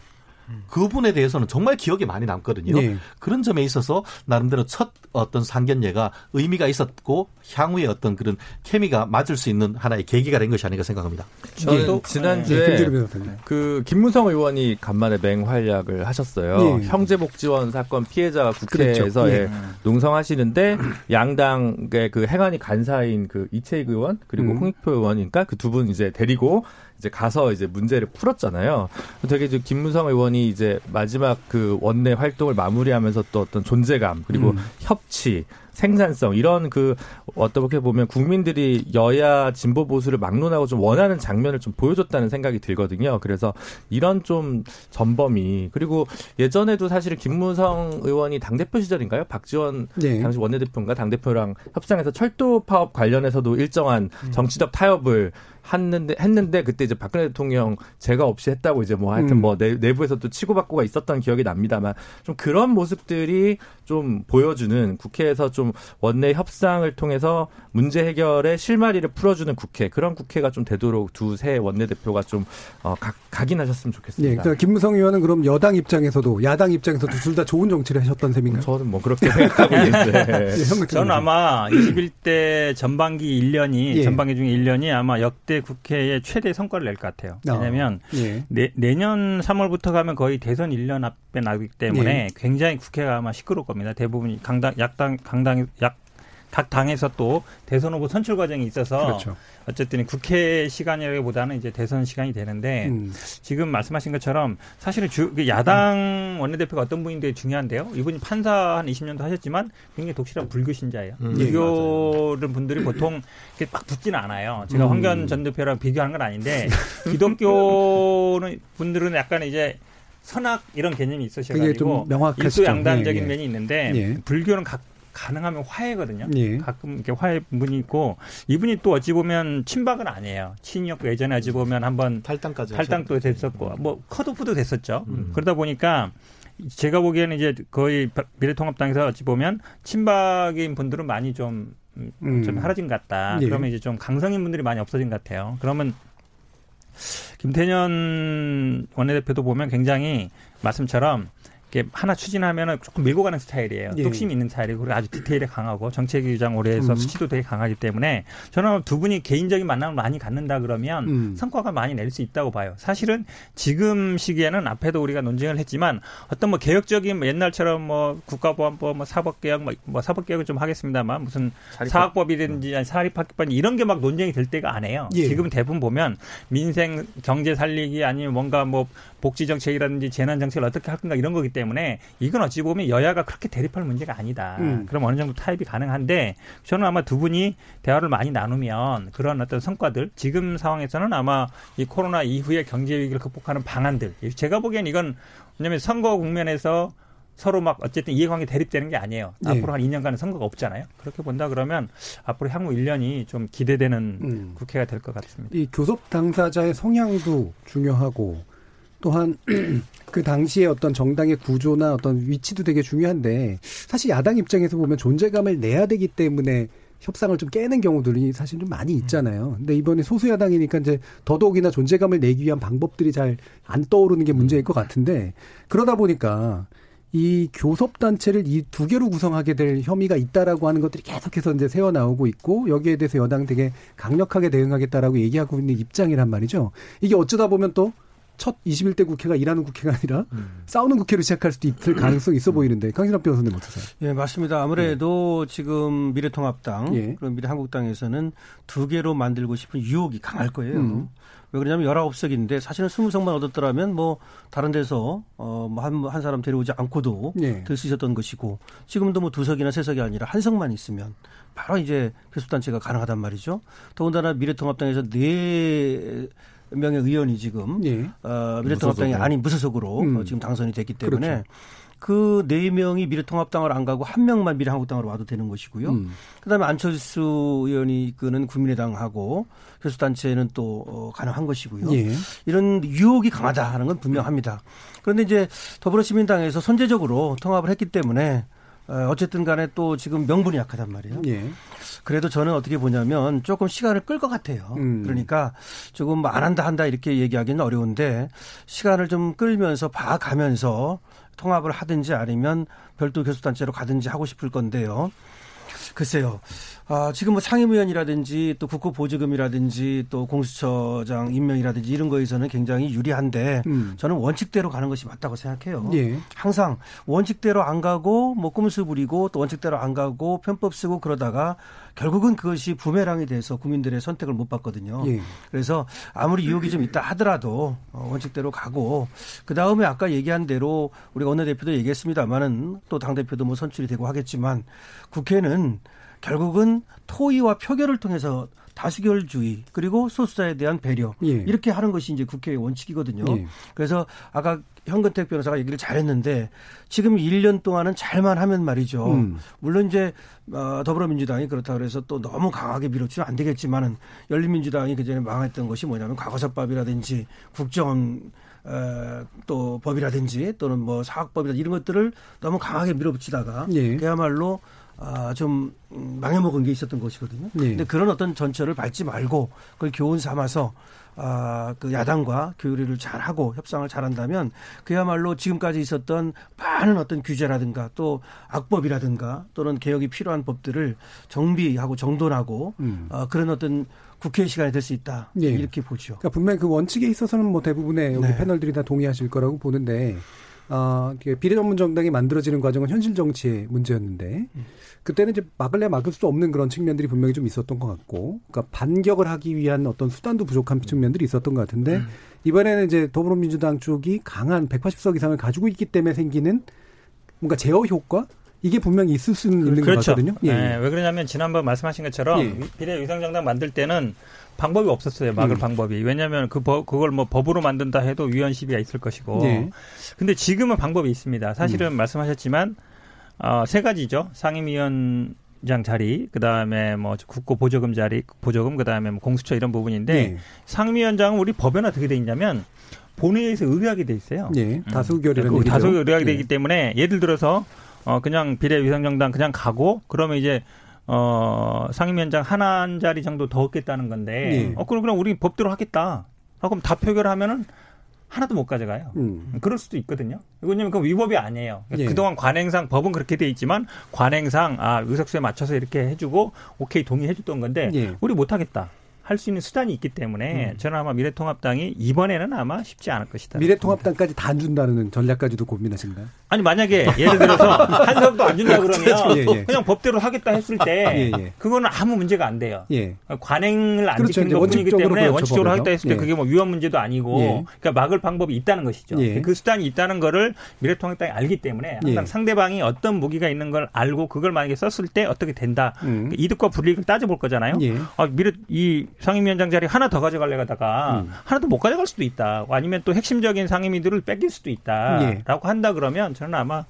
그분에 대해서는 정말 기억에 많이 남거든요. 네. 그런 점에 있어서 나름대로 첫 어떤 상견례가 의미가 있었고 향후에 어떤 그런 케미가 맞을 수 있는 하나의 계기가 된 것이 아닌가 생각합니다. 저는 네, 지난주에 변호사님. 그 김무성 의원이 간만에 맹활약을 하셨어요. 예. 형제복지원 사건 피해자가 국회에서. 예. 예, 농성하시는데 양당의 그 행안위 간사인 그 이채익 의원 그리고 음. 홍익표 의원이니까 그 두 분 이제 데리고 이제 가서 이제 문제를 풀었잖아요. 되게 이제 김무성 의원이 이제 마지막 그 원내 활동을 마무리하면서 또 어떤 존재감 그리고 음. 협치 생산성 이런 그 어떻게 보면 국민들이 여야 진보 보수를 막론하고 좀 원하는 장면을 좀 보여줬다는 생각이 들거든요. 그래서 이런 좀 전범이 그리고 예전에도 사실 김무성 의원이 당 대표 시절인가요? 박지원 네. 당시 원내대표인가 당 대표랑 협상해서 철도 파업 관련해서도 일정한 정치적 타협을 했는데 했는데 그때 이제 박근혜 대통령 제가 없이 했다고 이제 뭐 하여튼 음. 뭐 내, 내부에서 또 치고받고가 있었던 기억이 납니다만 좀 그런 모습들이 좀 보여주는 국회에서 좀 원내 협상을 통해서 문제 해결의 실마리를 풀어주는 국회 그런 국회가 좀 되도록 두세 원내대표가 좀 어, 각, 각인하셨으면 예, 좋겠습니다. 그러니까 김무성 의원은 그럼 여당 입장에서도 야당 입장에서도 둘 다 좋은 정치를 하셨던 셈인가요? 저는 뭐 그렇게 생각하고 있는데 예, 형 저는 아마 21대 전반기 1년이 예. 전반기 중에 1년이 아마 역대 국회의 최대 성과를 낼 것 같아요. 아, 왜냐하면 예. 내, 내년 3월부터 가면 거의 대선 1년 앞에 나기 때문에 굉장히 국회가 아마 시끄러울 겁니다. 대부분 강당 약당 강당 약 각 당에서 또 대선 후보 선출 과정이 있어서 그렇죠. 어쨌든 국회 시간이라기보다는 이제 대선 시간이 되는데 음. 지금 말씀하신 것처럼 사실은 주, 그 야당 원내대표가 어떤 분인데 게 중요한데요. 이분이 판사 한 20년도 하셨지만 굉장히 독실한 불교 신자예요. 음, 불교를 분들이 보통 이렇게 막 붙지는 않아요. 제가 음. 황교안 전 대표랑 비교하는 건 아닌데 기독교는 분들은 약간 이제 선악 이런 개념이 있으셔가지고 좀 명확하시죠. 일소양단적인 예, 예. 면이 있는데 예. 불교는 각 가능하면 화해거든요. 예. 가끔 이렇게 화해 분이 있고 이분이 또 어찌 보면 친박은 아니에요. 친이었고 예전에 어찌 보면 한번 탈당까지 탈당도 됐었고 뭐 컷오프도 됐었죠. 음. 그러다 보니까 제가 보기에는 이제 거의 미래통합당에서 어찌 보면 친박인 분들은 많이 좀, 음, 음. 좀 사라진 것 같다. 예. 그러면 이제 좀 강성인 분들이 많이 없어진 것 같아요. 그러면 김태년 원내대표도 보면 굉장히 말씀처럼 하나 추진하면은 조금 밀고 가는 스타일이에요. 예. 뚝심 있는 스타일이고 그리고 아주 디테일에 강하고 정책 위주장 오래 해서 음. 수치도 되게 강하기 때문에 저는 두 분이 개인적인 만남을 많이 갖는다 그러면 음. 성과가 많이 낼 수 있다고 봐요. 사실은 지금 시기에는 앞에도 우리가 논쟁을 했지만 어떤 뭐 개혁적인 뭐 옛날처럼 뭐 국가보안법 뭐 사법개혁 뭐, 뭐 사법개혁은 좀 하겠습니다만 무슨 사학법이든지 아니 사립학교법 이런 게 막 논쟁이 될 때가 아니에요. 예. 지금 대부분 보면 민생 경제 살리기 아니면 뭔가 뭐 복지 정책이라든지 재난 정책을 어떻게 할 건가 이런 거기 때문에 때문에 이건 어찌 보면 여야가 그렇게 대립할 문제가 아니다. 음. 그럼 어느 정도 타협이 가능한데 저는 아마 두 분이 대화를 많이 나누면 그런 어떤 성과들 지금 상황에서는 아마 이 코로나 이후의 경제 위기를 극복하는 방안들 제가 보기엔 이건 왜냐하면 선거 국면에서 서로 막 어쨌든 이해관계 대립되는 게 아니에요. 네. 앞으로 한 2년간은 선거가 없잖아요. 그렇게 본다 그러면 앞으로 향후 1년이 좀 기대되는 음. 국회가 될 것 같습니다. 이 교섭 당사자의 성향도 중요하고 또한 그 당시에 어떤 정당의 구조나 어떤 위치도 되게 중요한데 사실 야당 입장에서 보면 존재감을 내야 되기 때문에 협상을 좀 깨는 경우들이 사실 좀 많이 있잖아요. 근데 이번에 소수 야당이니까 이제 더더욱이나 존재감을 내기 위한 방법들이 잘 안 떠오르는 게 문제일 것 같은데 그러다 보니까 이 교섭 단체를 이 두 개로 구성하게 될 혐의가 있다라고 하는 것들이 계속해서 이제 새어 나오고 있고 여기에 대해서 여당 되게 강력하게 대응하겠다라고 얘기하고 있는 입장이란 말이죠. 이게 어쩌다 보면 또 첫 21대 국회가 일하는 국회가 아니라 싸우는 국회로 시작할 수도 있을 가능성이 있어 보이는데 강신업 변호사님 어떠세요? 예, 맞습니다. 아무래도 지금 미래통합당, 예. 그리고 미래한국당에서는 두 개로 만들고 싶은 유혹이 강할 거예요. 음. 왜 그러냐면 19석인데 사실은 20석만 얻었더라면 뭐 다른 데서 어한 한 사람 데려오지 않고도 예. 될수 있었던 것이고 지금도 뭐 두 석이나 세 석이 아니라 한 석만 있으면 바로 이제 교섭단체가 가능하단 말이죠. 더군다나 미래통합당에서 네 명의 의원이 지금 예. 어, 미래통합당이 무소속으로. 아닌 무소속으로 음. 어, 지금 당선이 됐기 때문에 그렇죠. 그네 명이 미래통합당을 안 가고 한 명만 미래한국당으로 와도 되는 것이고요. 음. 그다음에 안철수 의원이 이끄는 국민의당하고 교수단체는 또 어, 가능한 것이고요. 예. 이런 유혹이 강하다 하는 건 분명합니다. 그런데 이제 더불어시민당에서 선제적으로 통합을 했기 때문에 어, 어쨌든 간에 또 지금 명분이 약하단 말이에요. 예. 그래도 저는 어떻게 보냐면 조금 시간을 끌 것 같아요. 음. 그러니까 조금 뭐안 한다 한다 이렇게 얘기하기는 어려운데 시간을 좀 끌면서 봐가면서 통합을 하든지 아니면 별도 교섭단체로 가든지 하고 싶을 건데요. 글쎄요. 아, 지금 뭐 상임위원이라든지 또 국고보조금이라든지 또 공수처장 임명이라든지 이런 거에서는 굉장히 유리한데 음. 저는 원칙대로 가는 것이 맞다고 생각해요. 예. 항상 원칙대로 안 가고 뭐 꼼수 부리고 또 원칙대로 안 가고 편법 쓰고 그러다가 결국은 그것이 부메랑이 돼서 국민들의 선택을 못 받거든요. 예. 그래서 아무리 유혹이 좀 있다 하더라도 어, 원칙대로 가고 그 다음에 아까 얘기한 대로 우리가 원내대표도 얘기했습니다만은 또 당대표도 뭐 선출이 되고 하겠지만 국회는 결국은 토의와 표결을 통해서 다수결주의 그리고 소수자에 대한 배려 예. 이렇게 하는 것이 이제 국회의 원칙이거든요. 예. 그래서 아까 현근택 변호사가 얘기를 잘했는데 지금 1년 동안은 잘만 하면 말이죠. 음. 물론 이제 어, 더불어민주당이 그렇다 그래서 또 너무 강하게 밀어주면 안 되겠지만은 열린민주당이 그전에 망했던 것이 뭐냐면 과거사법이라든지 국정 어, 또 법이라든지 또는 뭐 사학법이라든지 이런 것들을 너무 강하게 밀어붙이다가 예. 그야말로 아, 좀 음, 망해먹은 게 있었던 것이거든요. 예. 근데 그런 어떤 전철을 밟지 말고 그걸 교훈 삼아서 아, 그 야당과 교류를 잘하고 협상을 잘한다면 그야말로 지금까지 있었던 많은 어떤 규제라든가 또 악법이라든가 또는 개혁이 필요한 법들을 정비하고 정돈하고 음. 어, 그런 어떤 국회 시간이 될 수 있다 예. 이렇게 보죠. 그러니까 분명히 그 원칙에 있어서는 뭐 대부분의 여기 네. 패널들이 다 동의하실 거라고 보는데 어, 이게 비례 전문 정당이 만들어지는 과정은 현실 정치의 문제였는데 그때는 이제 막을래 막을 수 없는 그런 측면들이 분명히 좀 있었던 것 같고 그러니까 반격을 하기 위한 어떤 수단도 부족한 측면들이 있었던 것 같은데 음. 이번에는 이제 더불어민주당 쪽이 강한 180석 이상을 가지고 있기 때문에 생기는 뭔가 제어 효과 이게 분명히 있을 수는 있는 것 같거든요. 예. 네, 왜 그러냐면 지난번 말씀하신 것처럼 예. 비례 위상정당 만들 때는 방법이 없었어요. 막을 음. 방법이. 왜냐하면 그 법, 그걸 뭐 법으로 만든다 해도 위헌 시비가 있을 것이고. 예. 근데 지금은 방법이 있습니다. 사실은 음. 말씀하셨지만 어, 세 가지죠. 상임위원 장 자리, 그 다음에 뭐 국고 보조금 자리, 보조금, 그 다음에 뭐 공수처 이런 부분인데 예. 상임위원장은 우리 법에는 어떻게 돼 있냐면 본회의에서 의뢰하게 돼 있어요. 예. 다수결이라는 그 얘기죠. 다수 의뢰하게 예. 되기 때문에 예를 들어서 어 그냥 비례위상정당 그냥 가고 그러면 이제 어 상임위원장 하나 한 자리 정도 더 얻겠다는 건데 예. 어 그럼 그냥 우리 법대로 하겠다. 아, 그럼 다 표결하면은 하나도 못 가져가요. 음. 그럴 수도 있거든요. 왜냐면 그 위법이 아니에요. 예. 그동안 관행상 법은 그렇게 돼 있지만 관행상 아 의석수에 맞춰서 이렇게 해주고 오케이 동의해줬던 건데 예. 우리 못 하겠다. 할 수 있는 수단이 있기 때문에 저는 아마 미래통합당이 이번에는 아마 쉽지 않을 것이다. 미래통합당까지 다 안 준다는 전략까지도 고민하신가요? 아니 만약에 예를 들어서 한석도 안 준다 그러면 예, 예. 그냥 법대로 하겠다 했을 때 예, 예. 그거는 아무 문제가 안 돼요. 예. 관행을 안 그렇죠. 지키는 것뿐이기 때문에 그렇죠, 원칙적으로. 하겠다 했을 때 예. 그게 뭐 위헌 문제도 아니고 예. 그러니까 막을 방법이 있다는 것이죠. 예. 그 수단이 있다는 거를 미래통합당이 알기 때문에 항상 예. 상대방이 어떤 무기가 있는 걸 알고 그걸 만약에 썼을 때 어떻게 된다. 음. 그 이득과 불이익을 따져볼 거잖아요. 예. 아, 미래 이 상임위원장 자리 하나 더 가져갈래가다가 음. 하나도 못 가져갈 수도 있다. 아니면 또 핵심적인 상임위들을 뺏길 수도 예. 있다라고 한다 그러면 저는 아마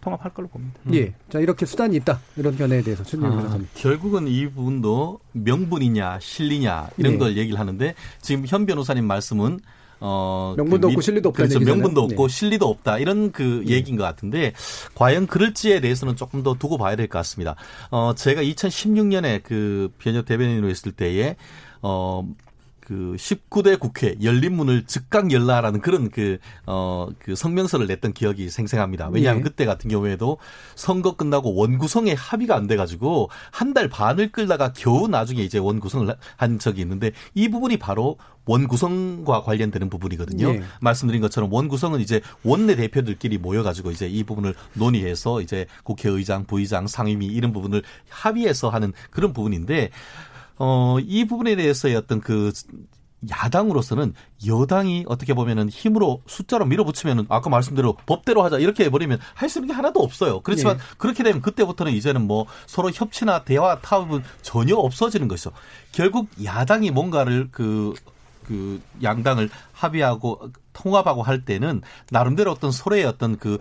통합할 걸로 봅니다. 예. 자, 이렇게 수단이 있다. 이런 견해에 대해서 최진영 아, 변호사님. 결국은 이 부분도 명분이냐 실리냐 이런 네. 걸 얘기를 하는데 지금 현 변호사님 말씀은 어 명분도 그 없고 실리도 없다는 그렇죠. 얘기잖아요. 명분도 없고 네. 실리도 없다 이런 그 얘기인 것 같은데 과연 그럴지에 대해서는 조금 더 두고 봐야 될 것 같습니다. 어 제가 2016년에 그 변협 대변인으로 있을 때에 어 그 19대 국회 열린 문을 즉각 열라라는 그런 그, 어, 그 성명서를 냈던 기억이 생생합니다. 왜냐하면 예. 그때 같은 경우에도 선거 끝나고 원구성에 합의가 안 돼가지고 한 달 반을 끌다가 겨우 나중에 이제 원구성을 한 적이 있는데 이 부분이 바로 원구성과 관련되는 부분이거든요. 예. 말씀드린 것처럼 원구성은 이제 원내 대표들끼리 모여가지고 이제 이 부분을 논의해서 이제 국회의장, 부의장, 상임위 이런 부분을 합의해서 하는 그런 부분인데 어, 이 부분에 대해서의 어떤 그 야당으로서는 여당이 어떻게 보면은 힘으로 숫자로 밀어붙이면은 아까 말씀대로 법대로 하자 이렇게 해버리면 할 수 있는 게 하나도 없어요. 그렇지만 예. 그렇게 되면 그때부터는 이제는 뭐 서로 협치나 대화 타협은 전혀 없어지는 것이죠. 결국 야당이 뭔가를 그, 그 양당을 합의하고 통합하고 할 때는 나름대로 어떤 서로의 어떤 그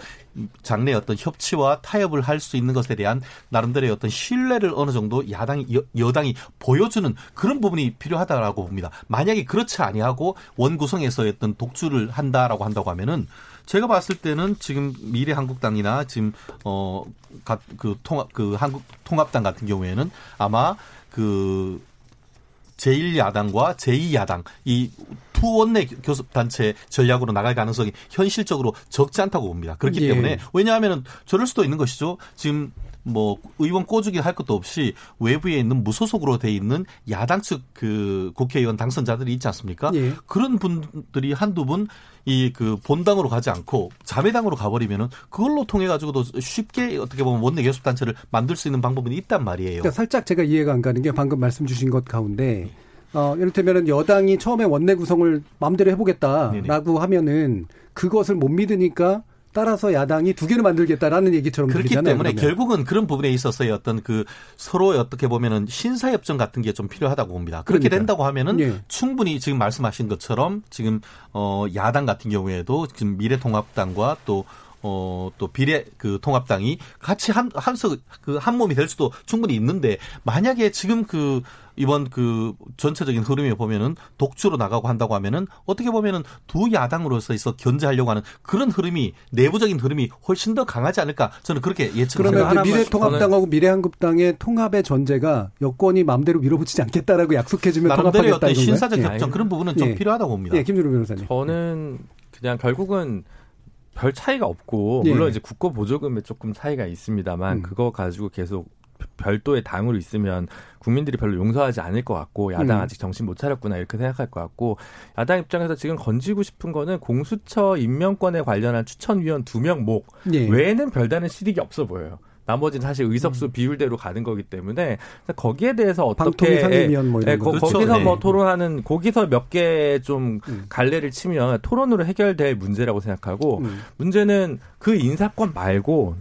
장래 어떤 협치와 타협을 할 수 있는 것에 대한 나름대로의 어떤 신뢰를 어느 정도 야당이 여, 여당이 보여주는 그런 부분이 필요하다라고 봅니다. 만약에 그렇지 아니하고 원 구성에서의 어떤 독주를 한다라고 한다고 하면은 제가 봤을 때는 지금 미래 한국당이나 지금 어그 통합 그 한국 통합당 같은 경우에는 아마 그 제1야당과 제2야당 이 투원내 교섭단체 전략으로 나갈 가능성이 현실적으로 적지 않다고 봅니다. 그렇기 예. 때문에 왜냐하면 저럴 수도 있는 것이죠. 지금 뭐 의원 꼬주기 할 것도 없이 외부에 있는 무소속으로 돼 있는 야당 측 그 국회의원 당선자들이 있지 않습니까? 예. 그런 분들이 한두 분 이 그 본당으로 가지 않고 자매당으로 가버리면은 그걸로 통해 가지고도 쉽게 어떻게 보면 원내 교섭 단체를 만들 수 있는 방법은 있단 말이에요. 그러니까 살짝 제가 이해가 안 가는 게 방금 말씀 주신 것 가운데 어, 이를테면은 여당이 처음에 원내 구성을 마음대로 해보겠다라고 하면은 그것을 못 믿으니까 따라서 야당이 두 개를 만들겠다라는 얘기처럼 그렇기 들리잖아요. 때문에 그러면. 결국은 그런 부분에 있어서의 어떤 그 서로의 어떻게 보면은 신사협정 같은 게 좀 필요하다고 봅니다. 그렇게 그러니까요. 된다고 하면은 예. 충분히 지금 말씀하신 것처럼 지금 어 야당 같은 경우에도 지금 미래통합당과 또 어, 또 비례 그 통합당이 같이 한, 한석, 그, 한 몸이 될 수도 충분히 있는데, 만약에 지금 그, 이번 그 전체적인 흐름에 보면은 독주로 나가고 한다고 하면은 어떻게 보면은 두 야당으로서 있어 견제하려고 하는 그런 흐름이 내부적인 흐름이 훨씬 더 강하지 않을까 저는 그렇게 예측합니다. 그러면 그 미래통합당하고 미래한국당의 통합의 전제가 여권이 마음대로 밀어붙이지 않겠다라고 약속해주면 통합하겠다 어떤? 신사적 예. 협정 그런 부분은 좀 예. 필요하다고 봅니다. 예, 김준호 변호사님. 저는 그냥 결국은 별 차이가 없고 예. 물론 이제 국고 보조금에 조금 차이가 있습니다만 음. 그거 가지고 계속 별도의 당으로 있으면 국민들이 별로 용서하지 않을 것 같고 야당 음. 아직 정신 못 차렸구나 이렇게 생각할 것 같고 야당 입장에서 지금 건지고 싶은 거는 공수처 임명권에 관련한 추천위원 두 명목 예. 외에는 별다른 실익이 없어 보여요. 나머지는 사실 음. 의석수 비율대로 가는 거기 때문에 거기에 대해서 어떻게 뭐 이런 예, 거. 거, 그렇죠. 기서 네. 뭐 토론하는 거기서 몇 개좀 음. 갈래를 치면 토론으로 해결될 문제라고 생각하고 음. 문제는 그 인사권 말고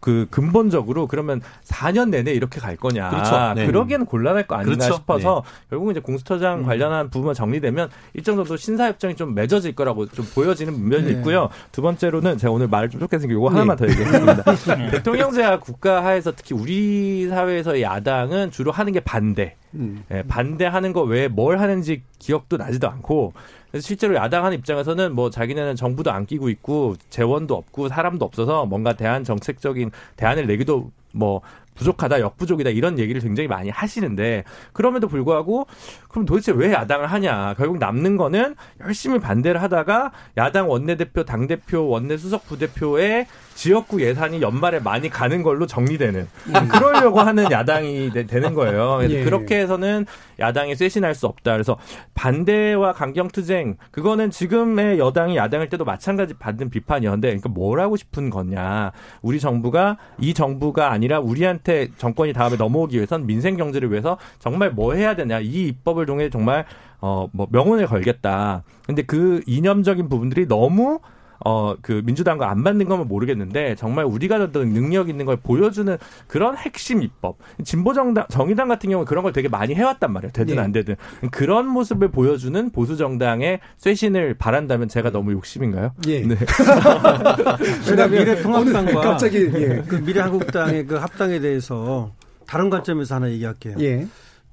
그 근본적으로 그러면 4년 내내 이렇게 갈 거냐. 그렇죠. 네. 그러기에는 곤란할 거 아닌가 그렇죠. 싶어서 결국은 이제 공수처장 음. 관련한 부분만 정리되면 일정 정도 신사협정이 좀 맺어질 거라고 좀 보여지는 면이 네. 있고요. 두 번째로는 제가 오늘 말을 좀 좁게 생기고 이거 네. 하나만 더 얘기하겠습니다. 대통령제와 국가하에서 특히 우리 사회에서의 야당은 주로 하는 게 반대. 음. 예, 반대하는 거 외에 뭘 하는지 기억도 나지도 않고 그래서 실제로 야당 하는 입장에서는 뭐 자기네는 정부도 안 끼고 있고 재원도 없고 사람도 없어서 뭔가 대안 정책적인 대안을 내기도 뭐 부족하다, 역부족이다 이런 얘기를 굉장히 많이 하시는데 그럼에도 불구하고 그럼 도대체 왜 야당을 하냐? 결국 남는 거는 열심히 반대를 하다가 야당 원내대표, 당대표, 원내수석 부대표의 지역구 예산이 연말에 많이 가는 걸로 정리되는 음. 그러려고 하는 야당이 되, 는 거예요. 그래서 예. 그렇게 해서는 야당이 쇄신할 수 없다. 그래서 반대와 강경투쟁 그거는 지금의 여당이 야당일 때도 마찬가지 받는 비판이었는데 그러니까 뭘 하고 싶은 거냐? 우리 정부가 이 정부가 아니라 우리한테 정권이 다음에 넘어오기 위해선 민생 경제를 위해서 정말 뭐 해야 되냐? 이 입법을 통해 정말 어 뭐 명운을 걸겠다. 근데 그 이념적인 부분들이 너무 어, 그 민주당과 안 맞는 거면 모르겠는데 정말 우리가 어떤 능력 있는 걸 보여주는 그런 핵심 입법. 진보정당, 정의당 같은 경우는 그런 걸 되게 많이 해왔단 말이에요. 되든 네. 안 되든. 그런 모습을 보여주는 보수정당의 쇄신을 바란다면 제가 너무 욕심인가요? 예. 네. 그러니까 미래통합당과 갑자기 예. 그 미래한국당의 그 합당에 대해서 다른 관점에서 하나 얘기할게요. 예.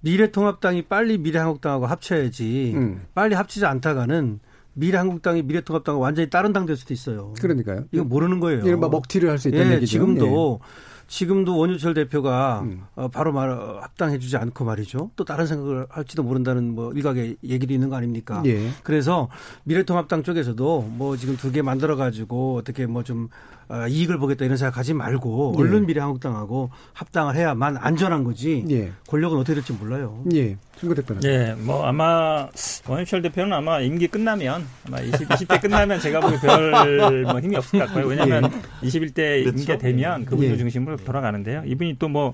미래통합당이 빨리 미래한국당하고 합쳐야지 음. 빨리 합치지 않다가는 미래한국당이 미래통합당과 완전히 다른 당 될 수도 있어요. 그러니까요. 이거 모르는 거예요. 이른바 먹튀를 할 수 있다는 예, 얘기죠. 지금도 예. 지금도 원유철 대표가 음. 어, 바로 말 합당해주지 않고 말이죠. 또 다른 생각을 할지도 모른다는 뭐 일각의 얘기도 있는 거 아닙니까? 예. 그래서 미래통합당 쪽에서도 뭐 지금 두 개 만들어 가지고 어떻게 뭐좀 어, 이익을 보겠다 이런 생각 하지 말고 예. 얼른 미래한국당하고 합당을 해야만 안전한 거지. 예. 권력은 어떻게 될지 몰라요. 예. 친구대표는. 예. 뭐 아마 원희철 대표는 아마 임기 끝나면 아마 20, 20대 끝나면 제가 보기 별뭐 힘이 없을 것 같고요. 왜냐하면 예. 21대 그렇죠? 임기가 되면 그분을 예. 중심으로 돌아가는데요. 이분이 또 뭐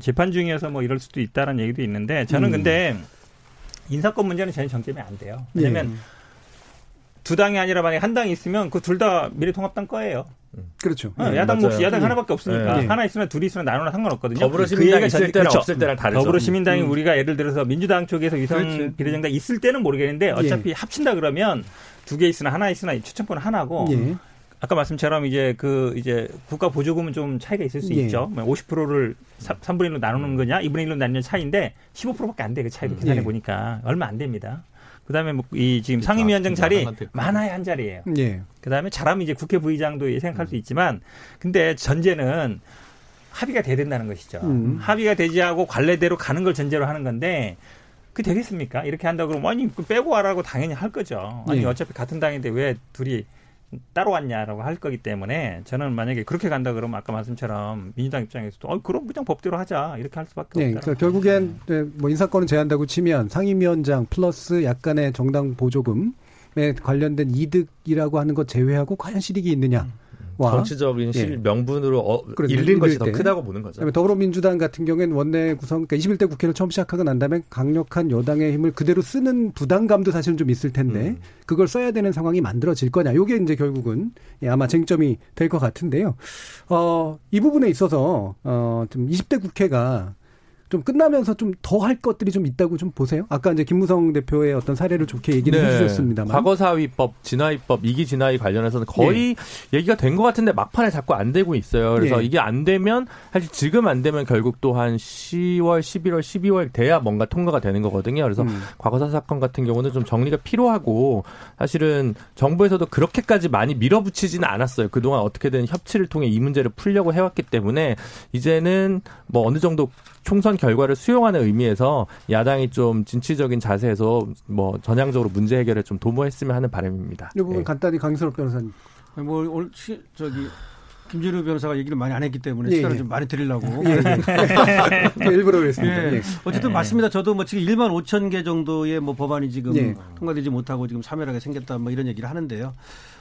재판 중이어서 뭐 이럴 수도 있다는 얘기도 있는데 저는 음. 근데 인사권 문제는 전혀 정점이 안 돼요. 왜냐하면 예. 두 당이 아니라 만약에 한 당이 있으면 그 둘 다 미래통합당 거예요. 그렇죠. 어, 야당 몫이 야당 하나밖에 없으니까 네. 하나 있으면 둘이 있으면 나누나 상관없거든요. 더불어시민당 그 있을 때랑 그렇죠. 없을 때랑 다르죠. 더불어시민당이 음. 우리가 예를 들어서 민주당 쪽에서 위성 비례정당 있을 때는 모르겠는데 어차피 예. 합친다 그러면 두 개 있으나 하나 있으나 추천권은 하나고 예. 아까 말씀처럼 이제 그 이제 국가 보조금은 좀 차이가 있을 수 예. 있죠. 50%를 뭐 3분의 1로 나누는 거냐, 2분의 1로 나누는 차이인데 15%밖에 안 돼. 그 차이도 음. 계산해 예. 보니까 얼마 안 됩니다. 그다음에 뭐 이 지금 상임위원장 자리 많아야 한 자리예요. 예. 그다음에 잘하면 이제 국회 부의장도 생각할 수 있지만 근데 전제는 합의가 돼야 된다는 것이죠. 음. 합의가 되지 하고 관례대로 가는 걸 전제로 하는 건데 그 되겠습니까? 이렇게 한다 그러면 아니 그 빼고 하라고 당연히 할 거죠. 아니 예. 어차피 같은 당인데 왜 둘이 따로 왔냐라고 할 거기 때문에 저는 만약에 그렇게 간다 그러면 아까 말씀처럼 민주당 입장에서도 어 그럼 그냥 법대로 하자 이렇게 할 수밖에 네, 없다. 그러니까 결국엔 네, 뭐 인사권을 제한다고 치면 상임위원장 플러스 약간의 정당 보조금에 관련된 이득이라고 하는 것 제외하고 과연 실익이 있느냐. 음. 정치적인 실 예. 명분으로 어, 잃는 것이 더 크다고 보는 거죠. 더불어민주당 같은 경우에는 원내 구성, 그러니까 21대 국회를 처음 시작하고 난 다음에 강력한 여당의 힘을 그대로 쓰는 부담감도 사실은 좀 있을 텐데 음. 그걸 써야 되는 상황이 만들어질 거냐. 요게 이제 결국은 예, 아마 쟁점이 될 것 같은데요. 어, 이 부분에 있어서 어, 좀 20대 국회가 좀 끝나면서 좀 더 할 것들이 좀 있다고 좀 보세요. 아까 이제 김무성 대표의 어떤 사례를 좋게 얘기를 네. 해주셨습니다만 과거사위법, 진화위법, 이기 진화위 관련해서는 거의 네. 얘기가 된 것 같은데 막판에 자꾸 안 되고 있어요. 그래서 네. 이게 안 되면 사실 지금 안 되면 결국 또 한 10월, 11월, 12월 돼야 뭔가 통과가 되는 거거든요. 그래서 음. 과거사 사건 같은 경우는 좀 정리가 필요하고 사실은 정부에서도 그렇게까지 많이 밀어붙이지는 않았어요. 그동안 어떻게든 협치를 통해 이 문제를 풀려고 해왔기 때문에 이제는 뭐 어느 정도 총선 결과를 수용하는 의미에서 야당이 좀 진취적인 자세에서 뭐 전향적으로 문제 해결에 좀 도모했으면 하는 바람입니다. 이 부분 네. 간단히 강선업 변호사님. 뭐 오늘 저기 김진우 변호사가 얘기를 많이 안 했기 때문에 예, 시간을 예. 좀 많이 드리려고. 예, 예. 일부러 그랬습니다. 예. 어쨌든 맞습니다. 저도 뭐 지금 1만 5천 개 정도의 뭐 법안이 지금 예. 통과되지 못하고 지금 사멸하게 생겼다 뭐 이런 얘기를 하는데요.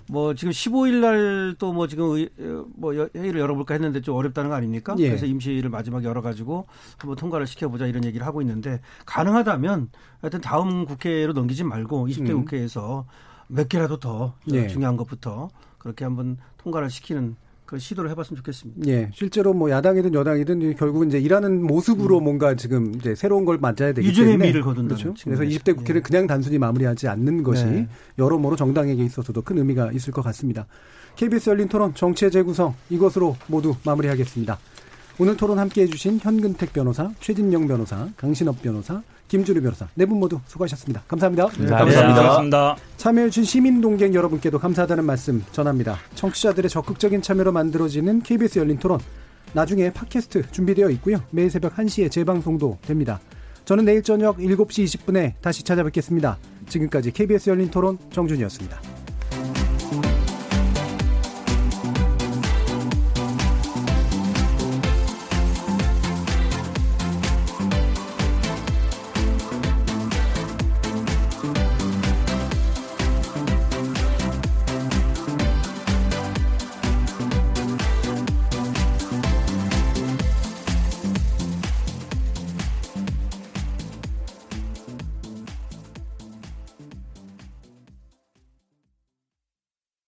뭐 지금 15일 날 또 뭐 지금 의, 뭐 회의를 열어볼까 했는데 좀 어렵다는 거 아닙니까? 예. 그래서 임시를 마지막에 열어가지고 한번 통과를 시켜보자 이런 얘기를 하고 있는데 가능하다면 하여튼 다음 국회로 넘기지 말고 20대 음. 국회에서 몇 개라도 더 예. 중요한 것부터 그렇게 한번 통과를 시키는 그 시도를 해봤으면 좋겠습니다. 예, 실제로 뭐 야당이든 여당이든 결국은 이제 일하는 모습으로 음. 뭔가 지금 이제 새로운 걸 맞아야 되기 때문에 유죄의 미를 거둔다. 그렇죠. 그래서 20대 국회를 예. 그냥 단순히 마무리하지 않는 것이 네. 여러모로 정당에게 있어서도 큰 의미가 있을 것 같습니다. KBS 열린 토론 정치의 재구성 이것으로 모두 마무리하겠습니다. 오늘 토론 함께해 주신 현근택 변호사, 최진영 변호사, 강신업 변호사, 김준우 변호사 네 분 모두 수고하셨습니다. 감사합니다. 네, 감사합니다. 감사합니다. 참여해주신 시민 동객 여러분께도 감사하다는 말씀 전합니다. 청취자들의 적극적인 참여로 만들어지는 KBS 열린 토론 나중에 팟캐스트 준비되어 있고요. 매일 새벽 1시에 재방송도 됩니다. 저는 내일 저녁 7시 20분에 다시 찾아뵙겠습니다. 지금까지 KBS 열린 토론 정준이었습니다.